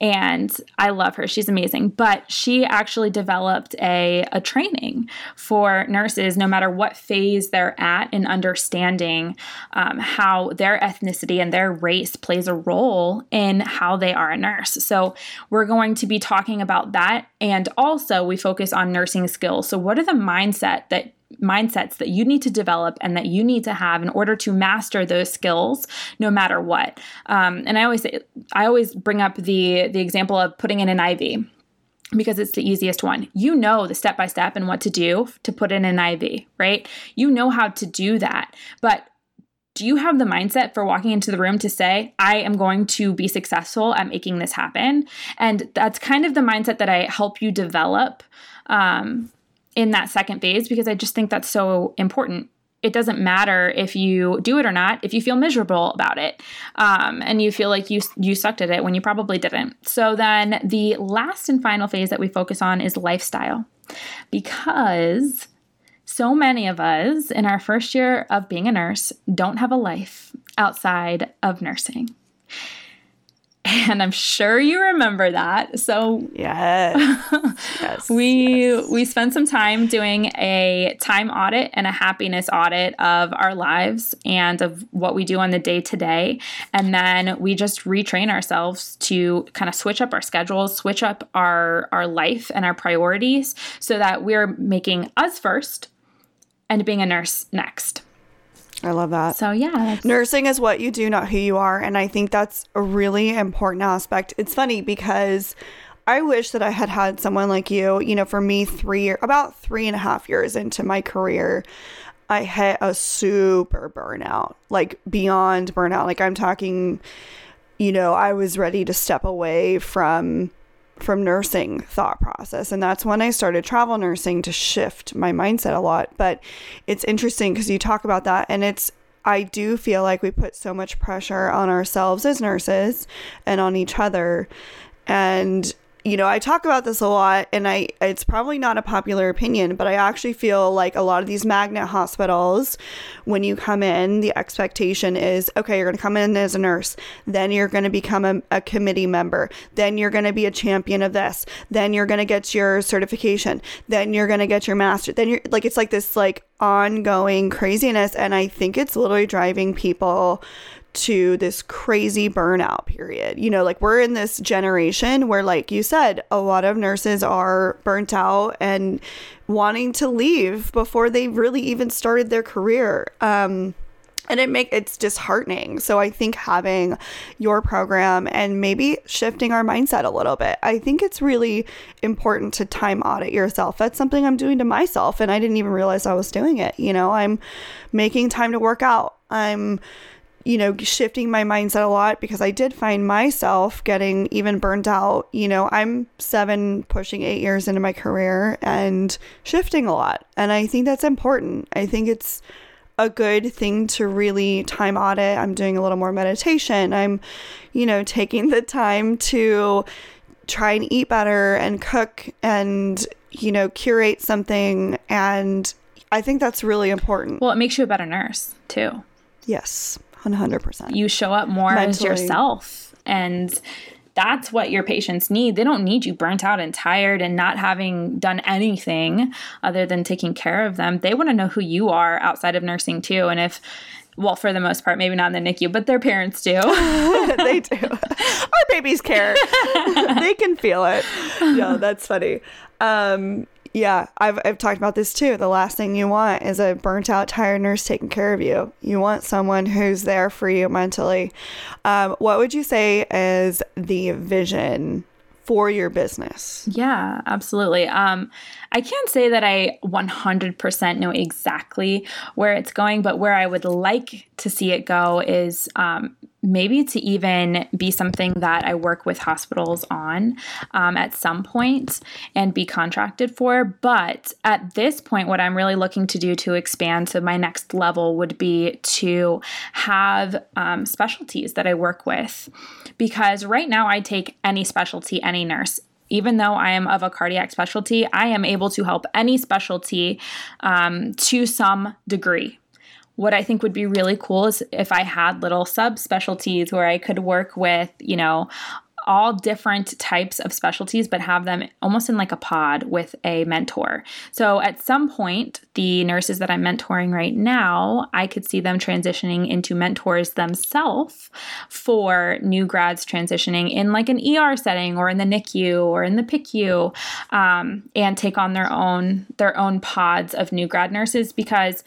and I love her. She's amazing. But she actually developed a a training for nurses no matter what phase they're at in understanding um, how their ethnicity and their race plays a role in how they are a nurse. So we're going to be talking about that and also we focus on nursing skills. So what are the mindset that mindsets that you need to develop and that you need to have in order to master those skills no matter what um, and i always say i always bring up the the example of putting in an iv because it's the easiest one. You know the step by step and what to do to put in an IV, right? You know how to do that. But do you have the mindset for walking into the room to say, I am going to be successful at making this happen? And that's kind of the mindset that I help you develop um, in that second phase because I just think that's so important. It doesn't matter if you do it or not. If you feel miserable about it, um, and you feel like you you sucked at it when you probably didn't. So then the last and final phase that we focus on is lifestyle, because so many of us in our first year of being a nurse don't have a life outside of nursing and I'm sure you remember that. So yes, yes we yes. we spent some time doing a time audit and a happiness audit of our lives and of what we do on the day to day, and then we just retrain ourselves to kind of switch up our schedules, switch up our our life and our priorities, so that we're making us first and being a nurse next. I love that. So, yeah. Nursing is what you do, not who you are. And I think that's a really important aspect. It's funny because I wish that I had had someone like you. You know, for me, three, about three and a half years into my career, I hit a super burnout, like beyond burnout. Like, I'm talking, you know, I was ready to step away from from nursing thought process. And that's when I started travel nursing to shift my mindset a lot. But it's interesting because you talk about that and it's I do feel like we put so much pressure on ourselves as nurses and on each other. And you know, I talk about this a lot and I it's probably not a popular opinion, but I actually feel like a lot of these magnet hospitals when you come in, the expectation is okay, you're going to come in as a nurse, then you're going to become a, a committee member, then you're going to be a champion of this, then you're going to get your certification, then you're going to get your master. Then you're like it's like this like ongoing craziness and I think it's literally driving people to this crazy burnout period. You know, like we're in this generation where, like you said, a lot of nurses are burnt out and wanting to leave before they really even started their career. Um, and it make it's disheartening. So I think having your program and maybe shifting our mindset a little bit. I think it's really important to time audit yourself. That's something I'm doing to myself and I didn't even realize I was doing it. You know, I'm making time to work out. I'm you know, shifting my mindset a lot because I did find myself getting even burnt out. You know, I'm seven, pushing eight years into my career and shifting a lot. And I think that's important. I think it's a good thing to really time audit. I'm doing a little more meditation. I'm, you know, taking the time to try and eat better and cook and, you know, curate something. And I think that's really important. Well, it makes you a better nurse too. Yes. 100%. You show up more Mentally. as yourself. And that's what your patients need. They don't need you burnt out and tired and not having done anything other than taking care of them. They want to know who you are outside of nursing too. And if well, for the most part, maybe not in the NICU, but their parents do. they do. Our babies care. they can feel it. No, that's funny. Um, yeah, I've, I've talked about this too. The last thing you want is a burnt out, tired nurse taking care of you. You want someone who's there for you mentally. Um, what would you say is the vision for your business? Yeah, absolutely. Um, I can't say that I 100% know exactly where it's going, but where I would like to see it go is um, maybe to even be something that I work with hospitals on um, at some point and be contracted for. But at this point, what I'm really looking to do to expand to my next level would be to have um, specialties that I work with. Because right now, I take any specialty, any nurse even though I am of a cardiac specialty, I am able to help any specialty um, to some degree. What I think would be really cool is if I had little subspecialties where I could work with, you know, all different types of specialties, but have them almost in like a pod with a mentor. So at some point, the nurses that I'm mentoring right now, I could see them transitioning into mentors themselves for new grads transitioning in like an ER setting or in the NICU or in the PICU, um, and take on their own their own pods of new grad nurses because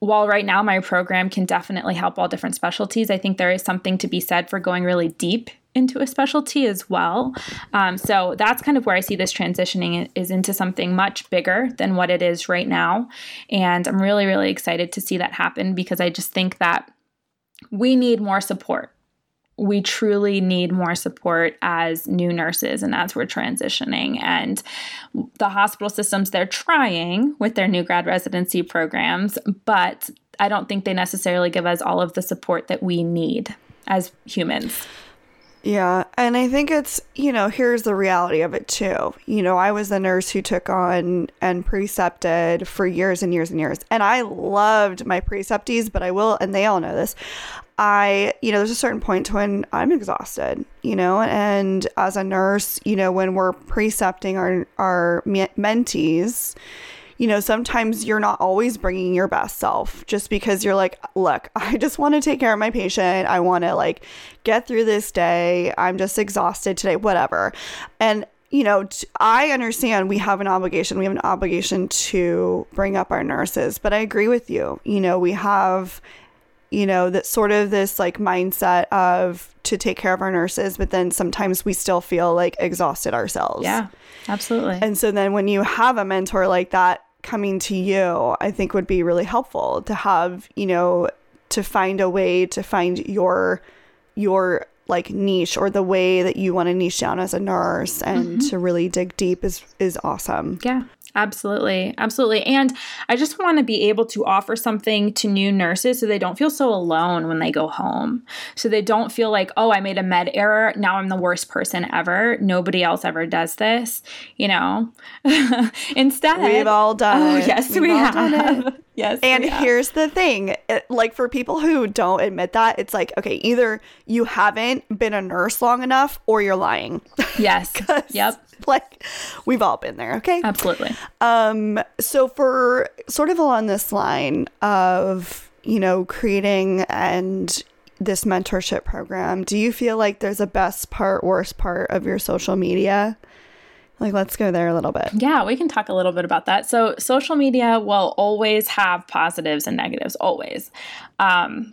while right now my program can definitely help all different specialties, I think there is something to be said for going really deep into a specialty as well. Um, so that's kind of where I see this transitioning is into something much bigger than what it is right now. And I'm really, really excited to see that happen because I just think that we need more support. We truly need more support as new nurses and as we're transitioning. And the hospital systems, they're trying with their new grad residency programs, but I don't think they necessarily give us all of the support that we need as humans. Yeah. And I think it's, you know, here's the reality of it too. You know, I was the nurse who took on and precepted for years and years and years. And I loved my preceptees, but I will, and they all know this. I, you know, there's a certain point to when I'm exhausted, you know, and as a nurse, you know, when we're precepting our, our mentees, you know, sometimes you're not always bringing your best self just because you're like, look, I just want to take care of my patient. I want to like get through this day. I'm just exhausted today, whatever. And you know, I understand we have an obligation. We have an obligation to bring up our nurses, but I agree with you. You know, we have, you know, that sort of this like mindset of to take care of our nurses, but then sometimes we still feel like exhausted ourselves. Yeah, absolutely. And so then when you have a mentor like that, coming to you, I think would be really helpful to have, you know, to find a way to find your your like niche or the way that you want to niche down as a nurse and mm-hmm. to really dig deep is is awesome. Yeah. Absolutely. Absolutely. And I just want to be able to offer something to new nurses so they don't feel so alone when they go home. So they don't feel like, oh, I made a med error. Now I'm the worst person ever. Nobody else ever does this, you know? Instead, We've all done oh, it. yes, We've we have. it. Yes. And here's the thing it, like, for people who don't admit that, it's like, okay, either you haven't been a nurse long enough or you're lying. Yes. Yep. Like, we've all been there, okay? Absolutely. Um, so for sort of along this line of, you know, creating and this mentorship program, do you feel like there's a best part, worst part of your social media? Like, let's go there a little bit. Yeah, we can talk a little bit about that. So, social media will always have positives and negatives, always. Um,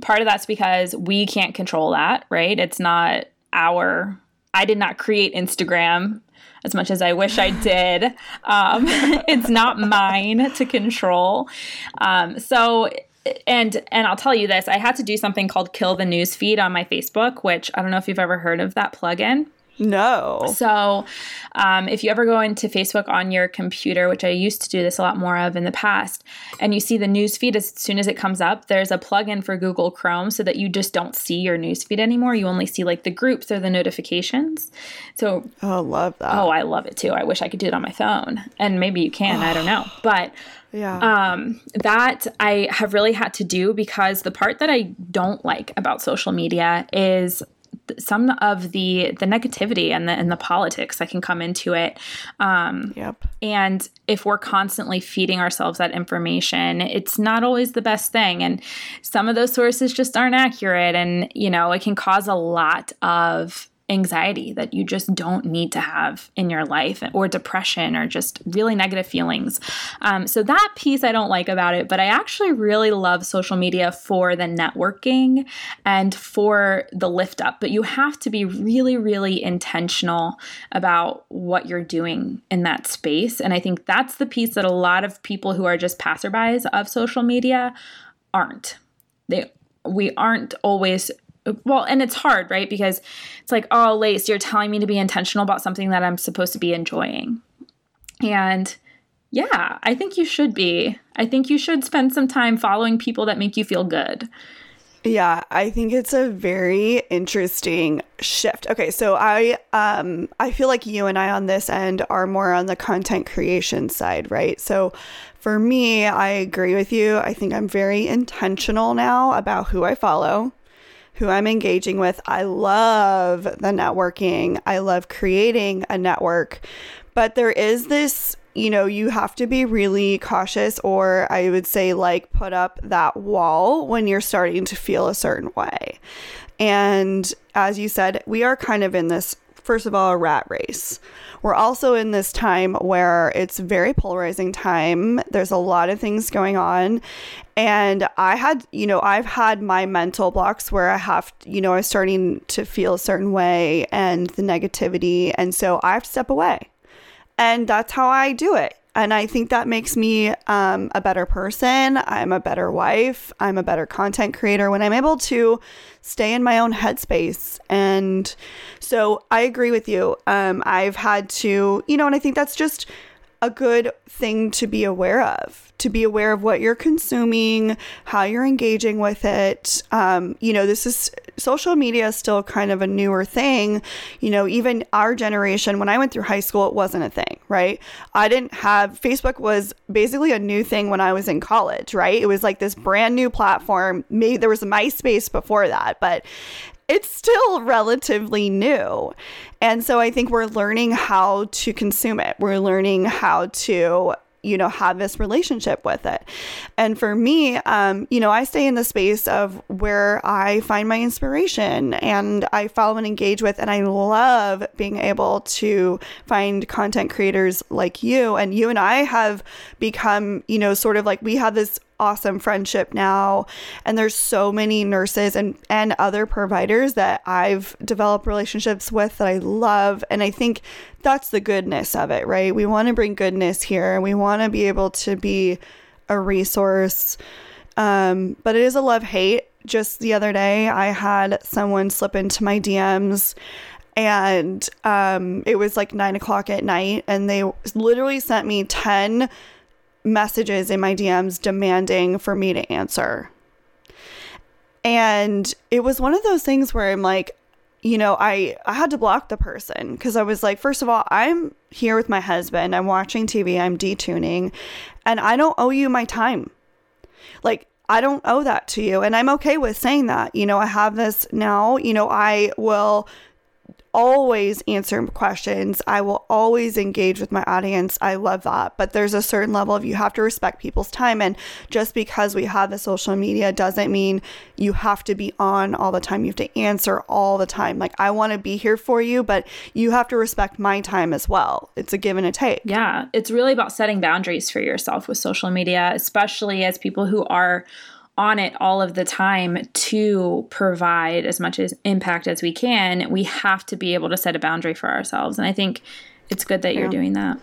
part of that's because we can't control that, right? It's not our, I did not create Instagram as much as I wish I did. Um, it's not mine to control. Um, so, and and I'll tell you this, I had to do something called kill the news feed on my Facebook, which I don't know if you've ever heard of that plugin. No. So, um, if you ever go into Facebook on your computer, which I used to do this a lot more of in the past, and you see the news feed as soon as it comes up, there's a plugin for Google Chrome so that you just don't see your news feed anymore. You only see like the groups or the notifications. So, Oh, love that. oh, I love it too. I wish I could do it on my phone, and maybe you can. I don't know, but yeah. um, that I have really had to do because the part that I don't like about social media is some of the the negativity and the and the politics that can come into it. Um, yep. and if we're constantly feeding ourselves that information, it's not always the best thing. And some of those sources just aren't accurate. And, you know, it can cause a lot of anxiety that you just don't need to have in your life or depression or just really negative feelings. Um, so that piece I don't like about it, but I actually really love social media for the networking and for the lift up. But you have to be really, really intentional about what you're doing in that space. And I think that's the piece that a lot of people who are just passerbys of social media aren't. They we aren't always well, and it's hard, right? Because it's like, oh, Lace, you're telling me to be intentional about something that I'm supposed to be enjoying. And yeah, I think you should be. I think you should spend some time following people that make you feel good. Yeah, I think it's a very interesting shift. Okay, so I um I feel like you and I on this end are more on the content creation side, right? So for me, I agree with you. I think I'm very intentional now about who I follow, who I'm engaging with. I love the networking. I love creating a network. But there is this you know, you have to be really cautious, or I would say, like, put up that wall when you're starting to feel a certain way. And as you said, we are kind of in this, first of all, a rat race. We're also in this time where it's very polarizing time. There's a lot of things going on. And I had, you know, I've had my mental blocks where I have, you know, I'm starting to feel a certain way and the negativity. And so I have to step away and that's how I do it. And I think that makes me um, a better person. I'm a better wife. I'm a better content creator when I'm able to stay in my own headspace. And so I agree with you. Um, I've had to, you know, and I think that's just a good thing to be aware of, to be aware of what you're consuming, how you're engaging with it. Um, you know, this is social media is still kind of a newer thing. You know, even our generation, when I went through high school, it wasn't a thing, right? I didn't have Facebook was basically a new thing when I was in college, right? It was like this brand new platform. Maybe there was MySpace before that, but it's still relatively new. And so I think we're learning how to consume it. We're learning how to you know have this relationship with it. And for me um you know i stay in the space of where i find my inspiration and i follow and engage with and i love being able to find content creators like you. And you and i have become you know sort of like we have this awesome friendship now. And there's so many nurses and and other providers that I've developed relationships with that I love. And I think that's the goodness of it right? We want to bring goodness here. We want to be able to be a resource. Um, but it is a love hate. Just the other day, I had someone slip into my DMs and um, it was like nine o'clock at night, and they literally sent me 10 messages in my DMs demanding for me to answer. And it was one of those things where I'm like, you know, I I had to block the person because I was like, first of all, I'm here with my husband. I'm watching TV. I'm detuning, and I don't owe you my time. Like I don't owe that to you, and I'm okay with saying that. You know, I have this now. You know, I will always answer questions. I will always engage with my audience. I love that. But there's a certain level of you have to respect people's time. And just because we have the social media doesn't mean you have to be on all the time. You have to answer all the time. Like, I want to be here for you, but you have to respect my time as well. It's a give and a take. Yeah. It's really about setting boundaries for yourself with social media, especially as people who are on it all of the time to provide as much as impact as we can, we have to be able to set a boundary for ourselves. And I think it's good that yeah. you're doing that.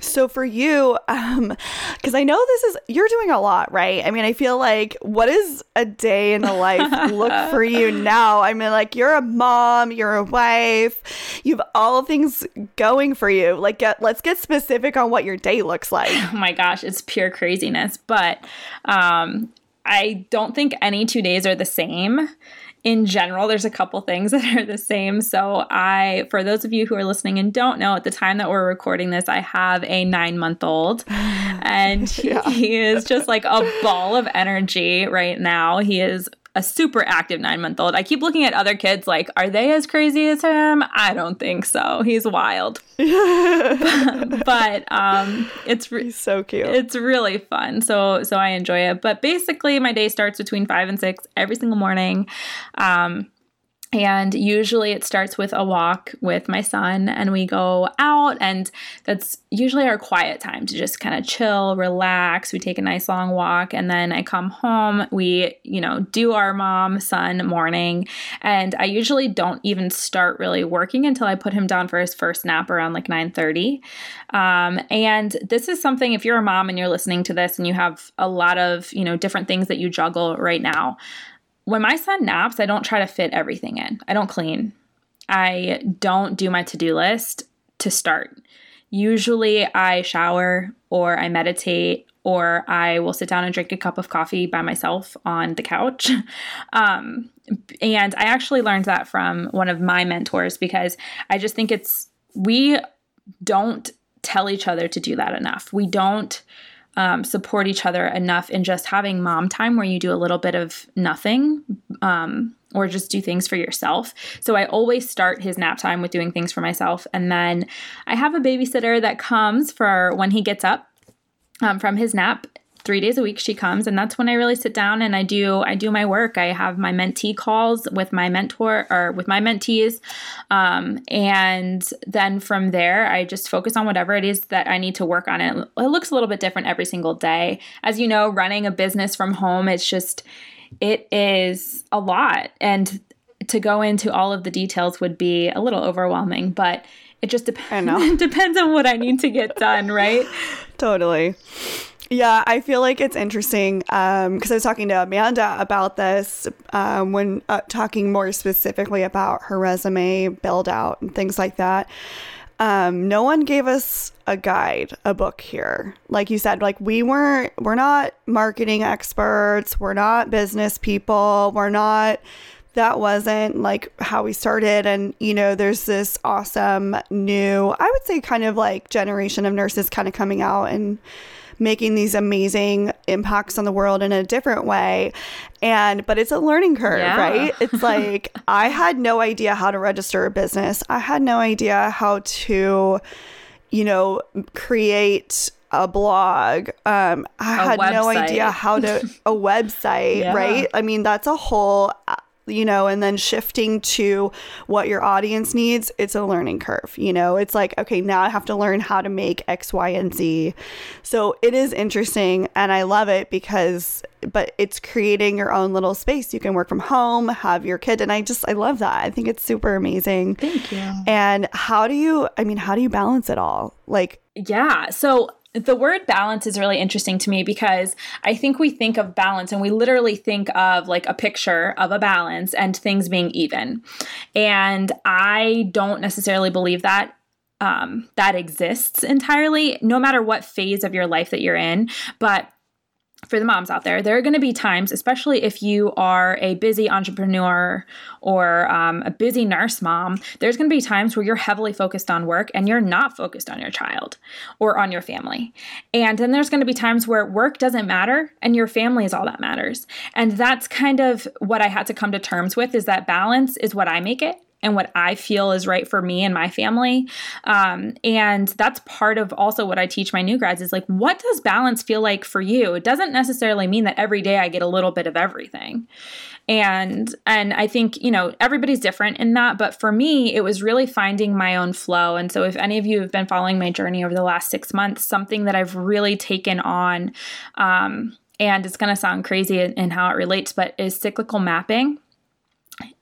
So for you, um, because I know this is you're doing a lot, right? I mean, I feel like what is a day in the life look for you now? I mean, like you're a mom, you're a wife, you have all things going for you. Like, get let's get specific on what your day looks like. Oh my gosh, it's pure craziness. But um, I don't think any two days are the same. In general, there's a couple things that are the same. So, I, for those of you who are listening and don't know, at the time that we're recording this, I have a nine month old and yeah. he is just like a ball of energy right now. He is a super active nine month old. I keep looking at other kids like, are they as crazy as him? I don't think so. He's wild. but, but um, it's re- He's so cute. It's really fun. So so I enjoy it. But basically, my day starts between five and six every single morning. Um, and usually it starts with a walk with my son, and we go out, and that's usually our quiet time to just kind of chill, relax. We take a nice long walk, and then I come home. We, you know, do our mom son morning, and I usually don't even start really working until I put him down for his first nap around like 9 30. Um, and this is something, if you're a mom and you're listening to this and you have a lot of, you know, different things that you juggle right now, when my son naps, I don't try to fit everything in. I don't clean. I don't do my to do list to start. Usually I shower or I meditate or I will sit down and drink a cup of coffee by myself on the couch. Um, and I actually learned that from one of my mentors because I just think it's, we don't tell each other to do that enough. We don't um, support each other enough in just having mom time where you do a little bit of nothing um, or just do things for yourself. So I always start his nap time with doing things for myself. And then I have a babysitter that comes for when he gets up um, from his nap three days a week she comes and that's when i really sit down and i do i do my work. I have my mentee calls with my mentor or with my mentees um, and then from there i just focus on whatever it is that i need to work on. It it looks a little bit different every single day. As you know running a business from home it's just it is a lot and to go into all of the details would be a little overwhelming but it just depends depends on what i need to get done right? Totally yeah, I feel like it's interesting because um, I was talking to Amanda about this um, when uh, talking more specifically about her resume build out and things like that. Um, no one gave us a guide, a book here. Like you said, like we weren't, we're not marketing experts, we're not business people, we're not. That wasn't like how we started. And, you know, there's this awesome new, I would say, kind of like generation of nurses kind of coming out and making these amazing impacts on the world in a different way. And, but it's a learning curve, yeah. right? It's like, I had no idea how to register a business, I had no idea how to, you know, create a blog. Um, I a had website. no idea how to a website, yeah. right? I mean, that's a whole you know, and then shifting to what your audience needs, it's a learning curve. You know, it's like, okay, now I have to learn how to make X, Y, and Z. So it is interesting and I love it because, but it's creating your own little space. You can work from home, have your kid. And I just, I love that. I think it's super amazing. Thank you. And how do you, I mean, how do you balance it all? Like, yeah. So the word balance is really interesting to me because I think we think of balance and we literally think of like a picture of a balance and things being even. And I don't necessarily believe that um, that exists entirely, no matter what phase of your life that you're in. But for the moms out there, there are going to be times, especially if you are a busy entrepreneur or um, a busy nurse mom, there's going to be times where you're heavily focused on work and you're not focused on your child or on your family. And then there's going to be times where work doesn't matter and your family is all that matters. And that's kind of what I had to come to terms with is that balance is what I make it and what I feel is right for me and my family. Um, and that's part of also what I teach my new grads is like, what does balance feel like for you? It doesn't necessarily mean that every day I get a little bit of everything. And and I think, you know, everybody's different in that, but for me, it was really finding my own flow. And so if any of you have been following my journey over the last 6 months, something that I've really taken on um, and it's going to sound crazy in, in how it relates, but is cyclical mapping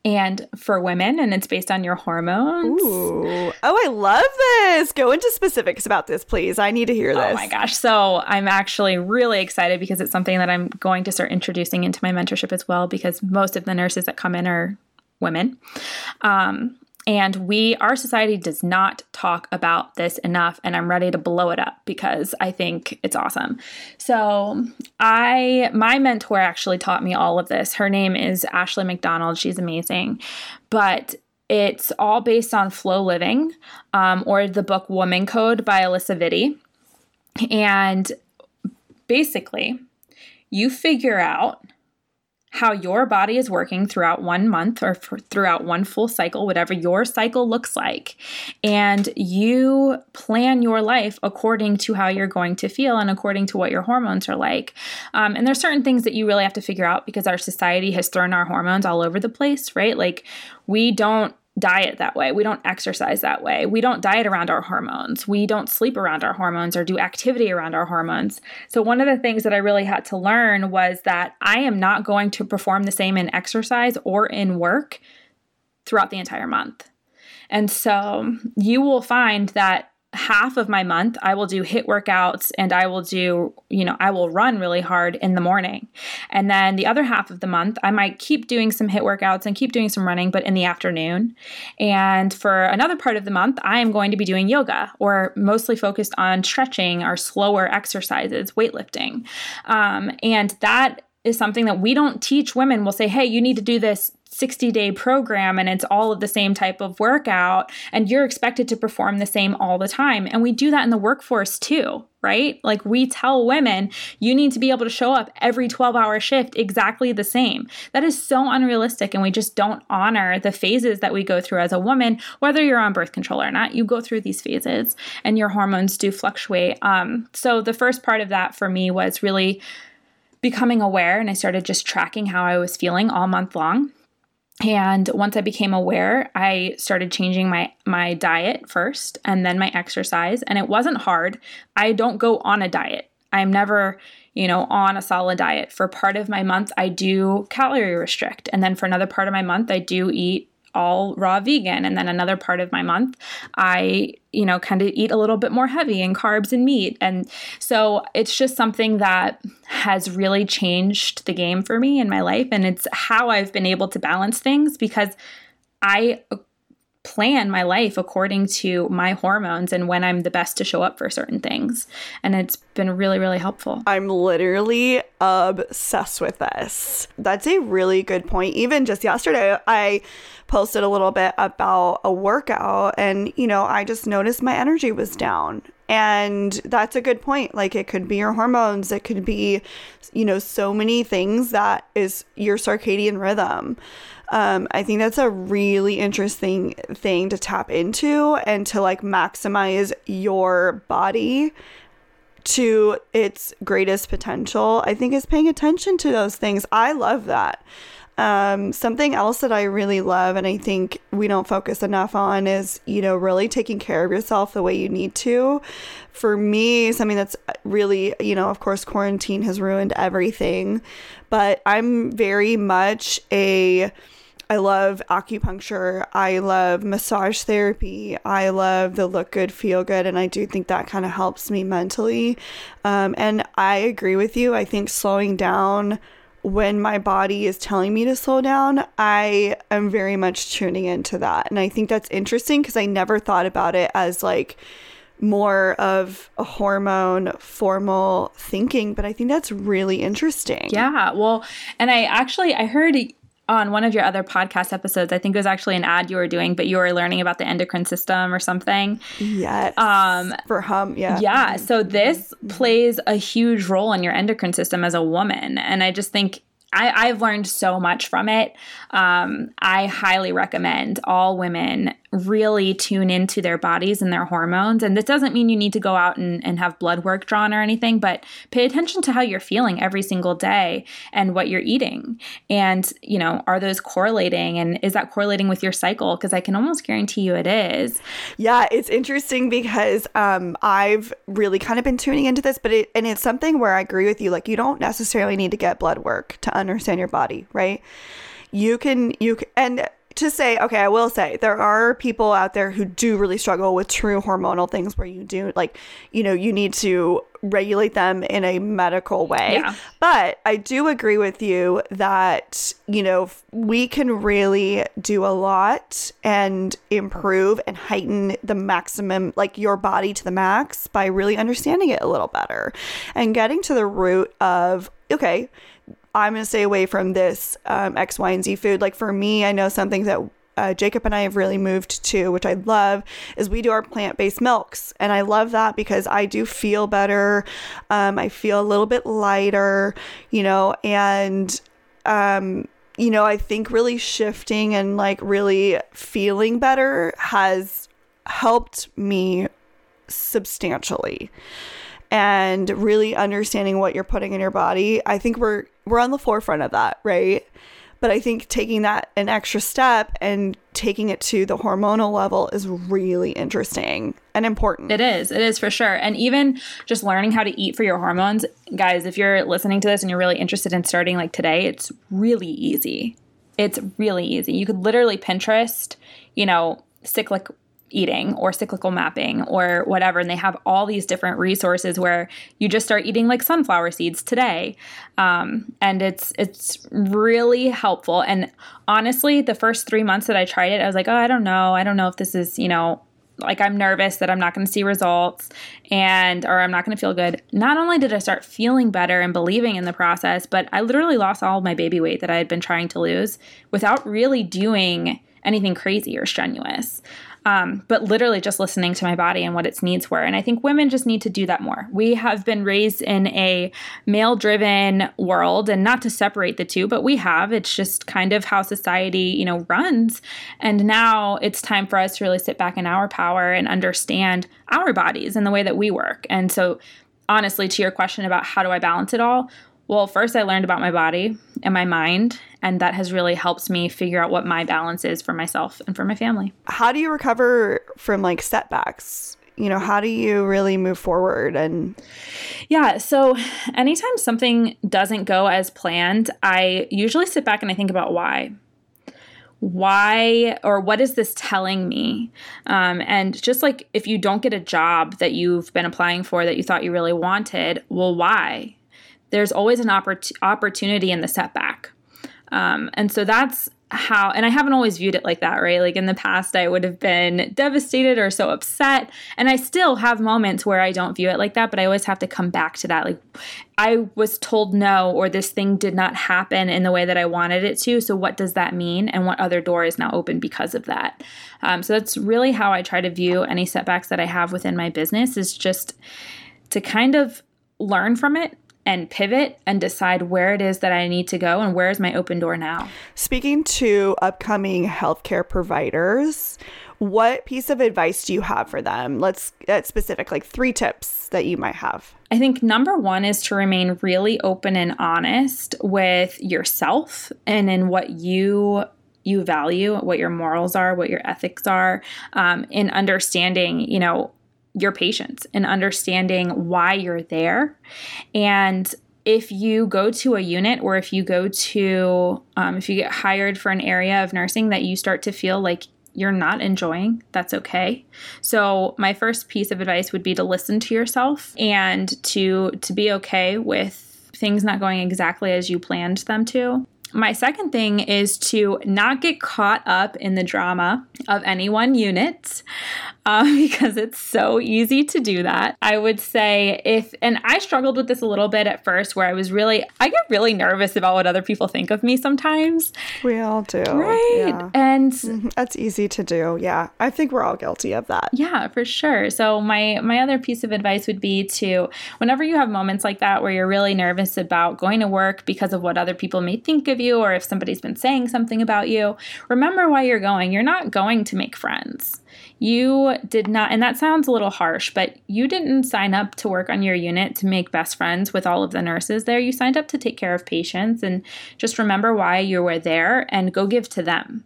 and for women, and it's based on your hormones. Ooh. Oh, I love this. Go into specifics about this, please. I need to hear this. Oh my gosh. So I'm actually really excited because it's something that I'm going to start introducing into my mentorship as well, because most of the nurses that come in are women. Um, and we, our society does not talk about this enough, and I'm ready to blow it up because I think it's awesome. So, I, my mentor actually taught me all of this. Her name is Ashley McDonald. She's amazing. But it's all based on flow living um, or the book Woman Code by Alisa Vitti. And basically, you figure out how your body is working throughout one month or throughout one full cycle, whatever your cycle looks like. And you plan your life according to how you're going to feel and according to what your hormones are like. Um, and there's certain things that you really have to figure out because our society has thrown our hormones all over the place, right? Like we don't diet that way. We don't exercise that way. We don't diet around our hormones. We don't sleep around our hormones or do activity around our hormones. So, one of the things that I really had to learn was that I am not going to perform the same in exercise or in work throughout the entire month. And so, you will find that half of my month I will do HIIT workouts and I will do, you know, I will run really hard in the morning. And then the other half of the month I might keep doing some HIIT workouts and keep doing some running but in the afternoon. And for another part of the month I am going to be doing yoga or mostly focused on stretching or slower exercises, weightlifting. Um, and that is something that we don't teach women. We'll say, hey, you need to do this 60 day program and it's all of the same type of workout and you're expected to perform the same all the time. And we do that in the workforce too, right? Like we tell women, you need to be able to show up every 12 hour shift exactly the same. That is so unrealistic. And we just don't honor the phases that we go through as a woman, whether you're on birth control or not. You go through these phases and your hormones do fluctuate. Um, so the first part of that for me was really becoming aware and I started just tracking how I was feeling all month long. And once I became aware, I started changing my my diet first and then my exercise and it wasn't hard. I don't go on a diet. I'm never, you know, on a solid diet. For part of my month I do calorie restrict and then for another part of my month I do eat all raw vegan. And then another part of my month, I, you know, kind of eat a little bit more heavy in carbs and meat. And so it's just something that has really changed the game for me in my life. And it's how I've been able to balance things because I plan my life according to my hormones and when I'm the best to show up for certain things. And it's been really, really helpful. I'm literally obsessed with this. That's a really good point. Even just yesterday, I posted a little bit about a workout and, you know, I just noticed my energy was down. And that's a good point. Like it could be your hormones, it could be, you know, so many things that is your circadian rhythm. Um, I think that's a really interesting thing to tap into and to like maximize your body to its greatest potential. I think is paying attention to those things. I love that. Um, something else that I really love and I think we don't focus enough on is, you know, really taking care of yourself the way you need to. For me, something that's really, you know, of course, quarantine has ruined everything, but I'm very much a I love acupuncture. I love massage therapy. I love the look good, feel good. And I do think that kind of helps me mentally. Um, and I agree with you. I think slowing down when my body is telling me to slow down, I am very much tuning into that. And I think that's interesting because I never thought about it as like, more of a hormone formal thinking but i think that's really interesting yeah well and i actually i heard on one of your other podcast episodes, I think it was actually an ad you were doing, but you were learning about the endocrine system or something. Yes. Um, for Hum, yeah. Yeah. So this plays a huge role in your endocrine system as a woman, and I just think I, have learned so much from it. Um, I highly recommend all women really tune into their bodies and their hormones. And this doesn't mean you need to go out and, and have blood work drawn or anything, but pay attention to how you're feeling every single day and what you're eating. And, you know, are those correlating? And is that correlating with your cycle? Because I can almost guarantee you it is. Yeah, it's interesting because um, I've really kind of been tuning into this, but it, and it's something where I agree with you. Like, you don't necessarily need to get blood work to understand your body, right? You can, you can, and to say, okay, I will say there are people out there who do really struggle with true hormonal things where you do like, you know, you need to regulate them in a medical way. Yeah. But I do agree with you that, you know, we can really do a lot and improve and heighten the maximum, like your body to the max by really understanding it a little better and getting to the root of, okay, I'm going to stay away from this um, X, Y, and Z food. Like for me, I know something that uh, Jacob and I have really moved to, which I love, is we do our plant based milks. And I love that because I do feel better. Um, I feel a little bit lighter, you know, and, um, you know, I think really shifting and like really feeling better has helped me substantially and really understanding what you're putting in your body. I think we're we're on the forefront of that, right? But I think taking that an extra step and taking it to the hormonal level is really interesting and important. It is. It is for sure. And even just learning how to eat for your hormones, guys, if you're listening to this and you're really interested in starting like today, it's really easy. It's really easy. You could literally Pinterest, you know, cyclic eating or cyclical mapping or whatever. And they have all these different resources where you just start eating like sunflower seeds today. Um, and it's it's really helpful. And honestly, the first three months that I tried it, I was like, oh, I don't know. I don't know if this is, you know, like I'm nervous that I'm not going to see results and or I'm not going to feel good. Not only did I start feeling better and believing in the process, but I literally lost all of my baby weight that I had been trying to lose without really doing anything crazy or strenuous um, but literally just listening to my body and what its needs were. And I think women just need to do that more. We have been raised in a male driven world, and not to separate the two, but we have. It's just kind of how society, you know, runs. And now it's time for us to really sit back in our power and understand our bodies and the way that we work. And so, honestly, to your question about how do I balance it all, well, first I learned about my body and my mind, and that has really helped me figure out what my balance is for myself and for my family. How do you recover from like setbacks? You know, how do you really move forward and Yeah, so anytime something doesn't go as planned, I usually sit back and I think about why why or what is this telling me? Um, and just like if you don't get a job that you've been applying for that you thought you really wanted, well, why? There's always an oppor- opportunity in the setback. Um, and so that's how, and I haven't always viewed it like that, right? Like in the past, I would have been devastated or so upset. And I still have moments where I don't view it like that, but I always have to come back to that. Like, I was told no, or this thing did not happen in the way that I wanted it to. So, what does that mean? And what other door is now open because of that? Um, so, that's really how I try to view any setbacks that I have within my business is just to kind of learn from it and pivot and decide where it is that I need to go and where is my open door now. Speaking to upcoming healthcare providers, what piece of advice do you have for them? Let's get specific, like three tips that you might have. I think number one is to remain really open and honest with yourself and in what you you value, what your morals are, what your ethics are, um, in understanding, you know, your patients and understanding why you're there and if you go to a unit or if you go to, um, if you get hired for an area of nursing that you start to feel like you're not enjoying, that's okay. So my first piece of advice would be to listen to yourself and to to be okay with things not going exactly as you planned them to. My second thing is to not get caught up in the drama of any one unit um, because it's so easy to do that. I would say if, and I struggled with this a little bit at first where I was really, I get really nervous about what other people think of me sometimes. We all do. Right. Yeah. And Mhm. That's easy to do. Yeah. I think we're all guilty of that. Yeah, for sure. So my my other piece of advice would be to whenever you have moments like that where you're really nervous about going to work because of what other people may think of you or if somebody's been saying something about you, remember why you're going. You're not going to make friends. You did not and that sounds a little harsh, but you didn't sign up to work on your unit to make best friends with all of the nurses there. You signed up to take care of patients and just remember why you were there and go give to them.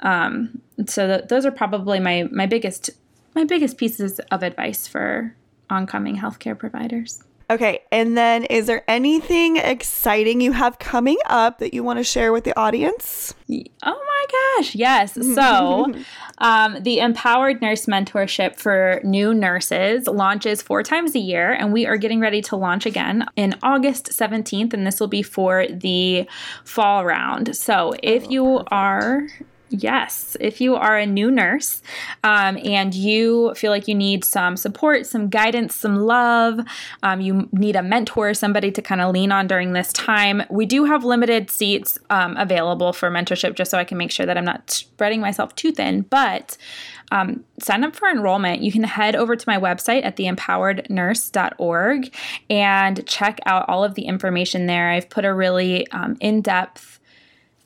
Um, so th- those are probably my my biggest my biggest pieces of advice for oncoming healthcare providers. Okay. And then is there anything exciting you have coming up that you want to share with the audience? Oh my gosh, yes. So, um, the Empowered Nurse Mentorship for new nurses launches four times a year, and we are getting ready to launch again in August 17th, and this will be for the fall round. So, if you are Yes, if you are a new nurse um, and you feel like you need some support, some guidance, some love, um, you need a mentor, somebody to kind of lean on during this time, we do have limited seats um, available for mentorship just so I can make sure that I'm not spreading myself too thin. But um, sign up for enrollment. You can head over to my website at theempowerednurse.org and check out all of the information there. I've put a really um, in depth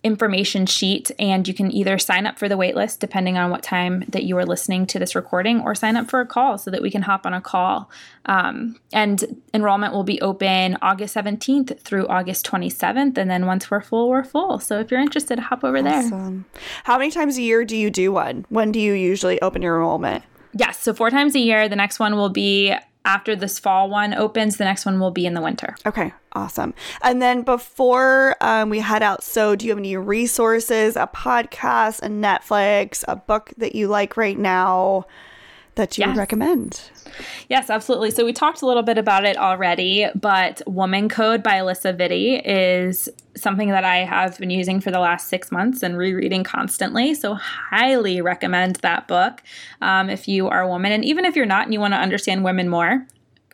information sheet and you can either sign up for the waitlist depending on what time that you are listening to this recording or sign up for a call so that we can hop on a call um, and enrollment will be open august 17th through august 27th and then once we're full we're full so if you're interested hop over there Awesome. How many times a year do you do one? When do you usually open your enrollment? yes so four times a year the next one will be after this fall one opens the next one will be in the winter Okay, awesome. And then before um, we head out, so do you have any resources, a podcast, a Netflix, a book that you like right now that you would recommend? Yes, absolutely. So we talked a little bit about it already, but Woman Code by Alisa Vitti is something that I have been using for the last six months and rereading constantly. So highly recommend that book um, if you are a woman, and even if you're not and you want to understand women more.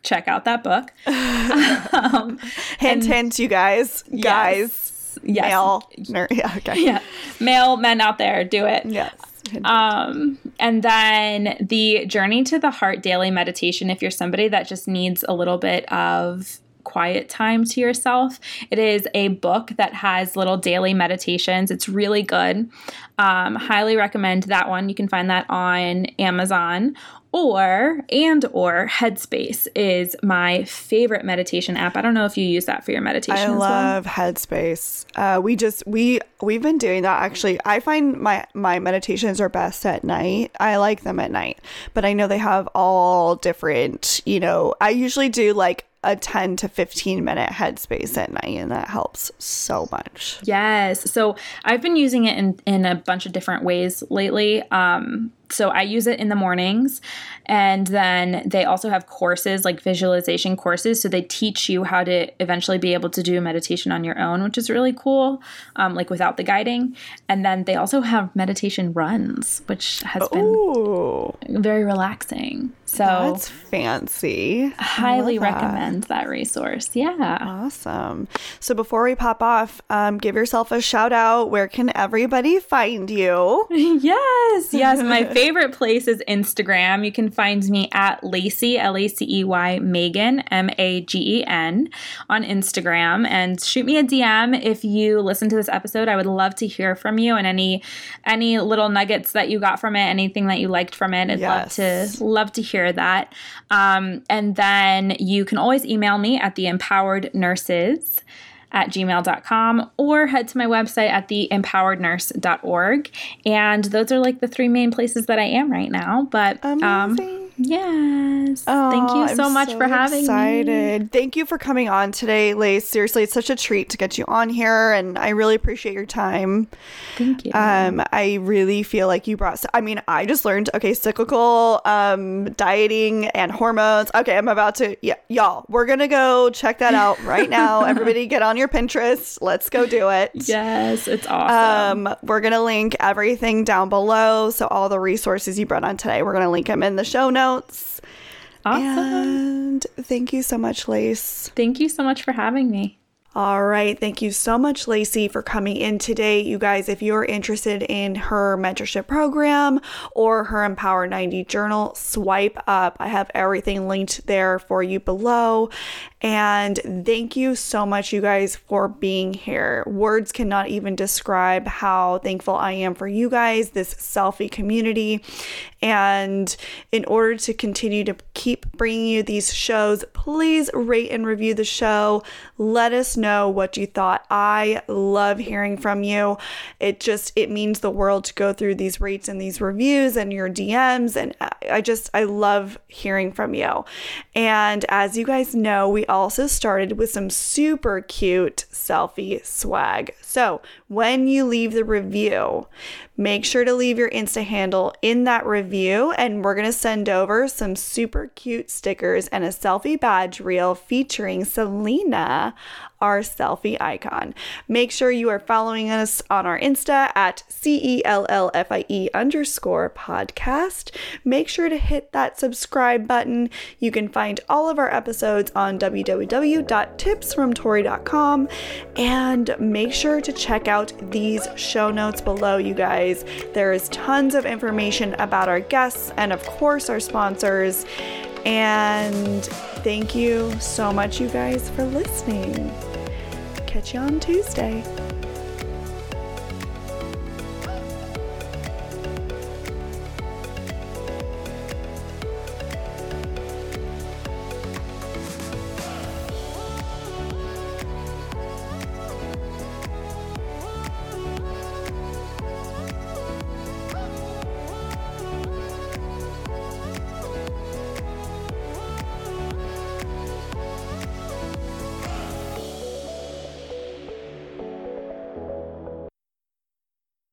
Check out that book. um, Hint, hint, you guys, guys, yes, male, ner- yeah, okay, yeah, male men out there, do it. yes. Um, and then the Journey to the Heart daily meditation, if you're somebody that just needs a little bit of quiet time to yourself, it is a book that has little daily meditations. It's really good. Um, highly recommend that one. You can find that on Amazon or and or Headspace is my favorite meditation app. I don't know if you use that for your meditation I as well. love Headspace. Uh, we just we we've been doing that actually. I find my my meditations are best at night. I like them at night, but I know they have all different. You know, I usually do like a ten to fifteen minute Headspace at night, and that helps so much. Yes. So I've been using it in, in a bunch of different ways lately. Um, so I use it in the mornings, and then they also have courses like visualization courses. So they teach you how to eventually be able to do meditation on your own, which is really cool, um, like without the guiding. And then they also have meditation runs, which has been very relaxing. So that's fancy. I highly that. recommend that resource. Yeah. Awesome. So before we pop off, um, give yourself a shout out. Where can everybody find you? Yes, yes. My favorite place is Instagram. You can find me at Lacey, L A C E Y, Magen, M A G E N, on Instagram. And shoot me a DM if you listen to this episode. I would love to hear from you and any any little nuggets that you got from it, anything that you liked from it. I'd Yes. love to love to hear that. Um, and then you can always email me at the empowered nurses at gmail.com or head to my website at theempowerednurse.org. And those are like the three main places that I am right now. But um, Amazing. Yes. Oh, Thank you so I'm much so for having me. excited. me. Thank you for coming on today, Lace. Seriously, it's such a treat to get you on here, and I really appreciate your time. Thank you. Um, I really feel like you brought. I mean, I just learned okay, cyclical um dieting and hormones. Okay, I'm about to. Yeah, y'all, we're gonna go check that out right now. Everybody, get on your Pinterest. Let's go do it. Yes, it's awesome. Um, we're gonna link everything down below. So all the resources you brought on today, we're gonna link them in the show notes. Awesome. And thank you so much, Lace. Thank you so much for having me. All right. Thank you so much, Lacey, for coming in today. You guys, if you're interested in her mentorship program or her Empower 90 journal, swipe up. I have everything linked there for you below. And thank you so much, you guys, for being here. Words cannot even describe how thankful I am for you guys, this Cellfie community. And in order to continue to keep bringing you these shows, please rate and review the show. Let us know what you thought. I love hearing from you. It just it means the world to go through these rates and these reviews and your DMs and I just I love hearing from you. And as you guys know, we also started with some super cute Cellfie swag. So when you leave the review, make sure to leave your Insta handle in that review, and we're gonna send over some super cute stickers and a Cellfie badge reel featuring Selena our Cellfie icon. Make sure you are following us on our Insta at C E L L F I E underscore podcast. Make sure to hit that subscribe button. You can find all of our episodes on www.tipsfromtori.com and make sure to check out these show notes below, you guys. There is tons of information about our guests and, of course, our sponsors. And thank you so much, you guys, for listening catch you on Tuesday.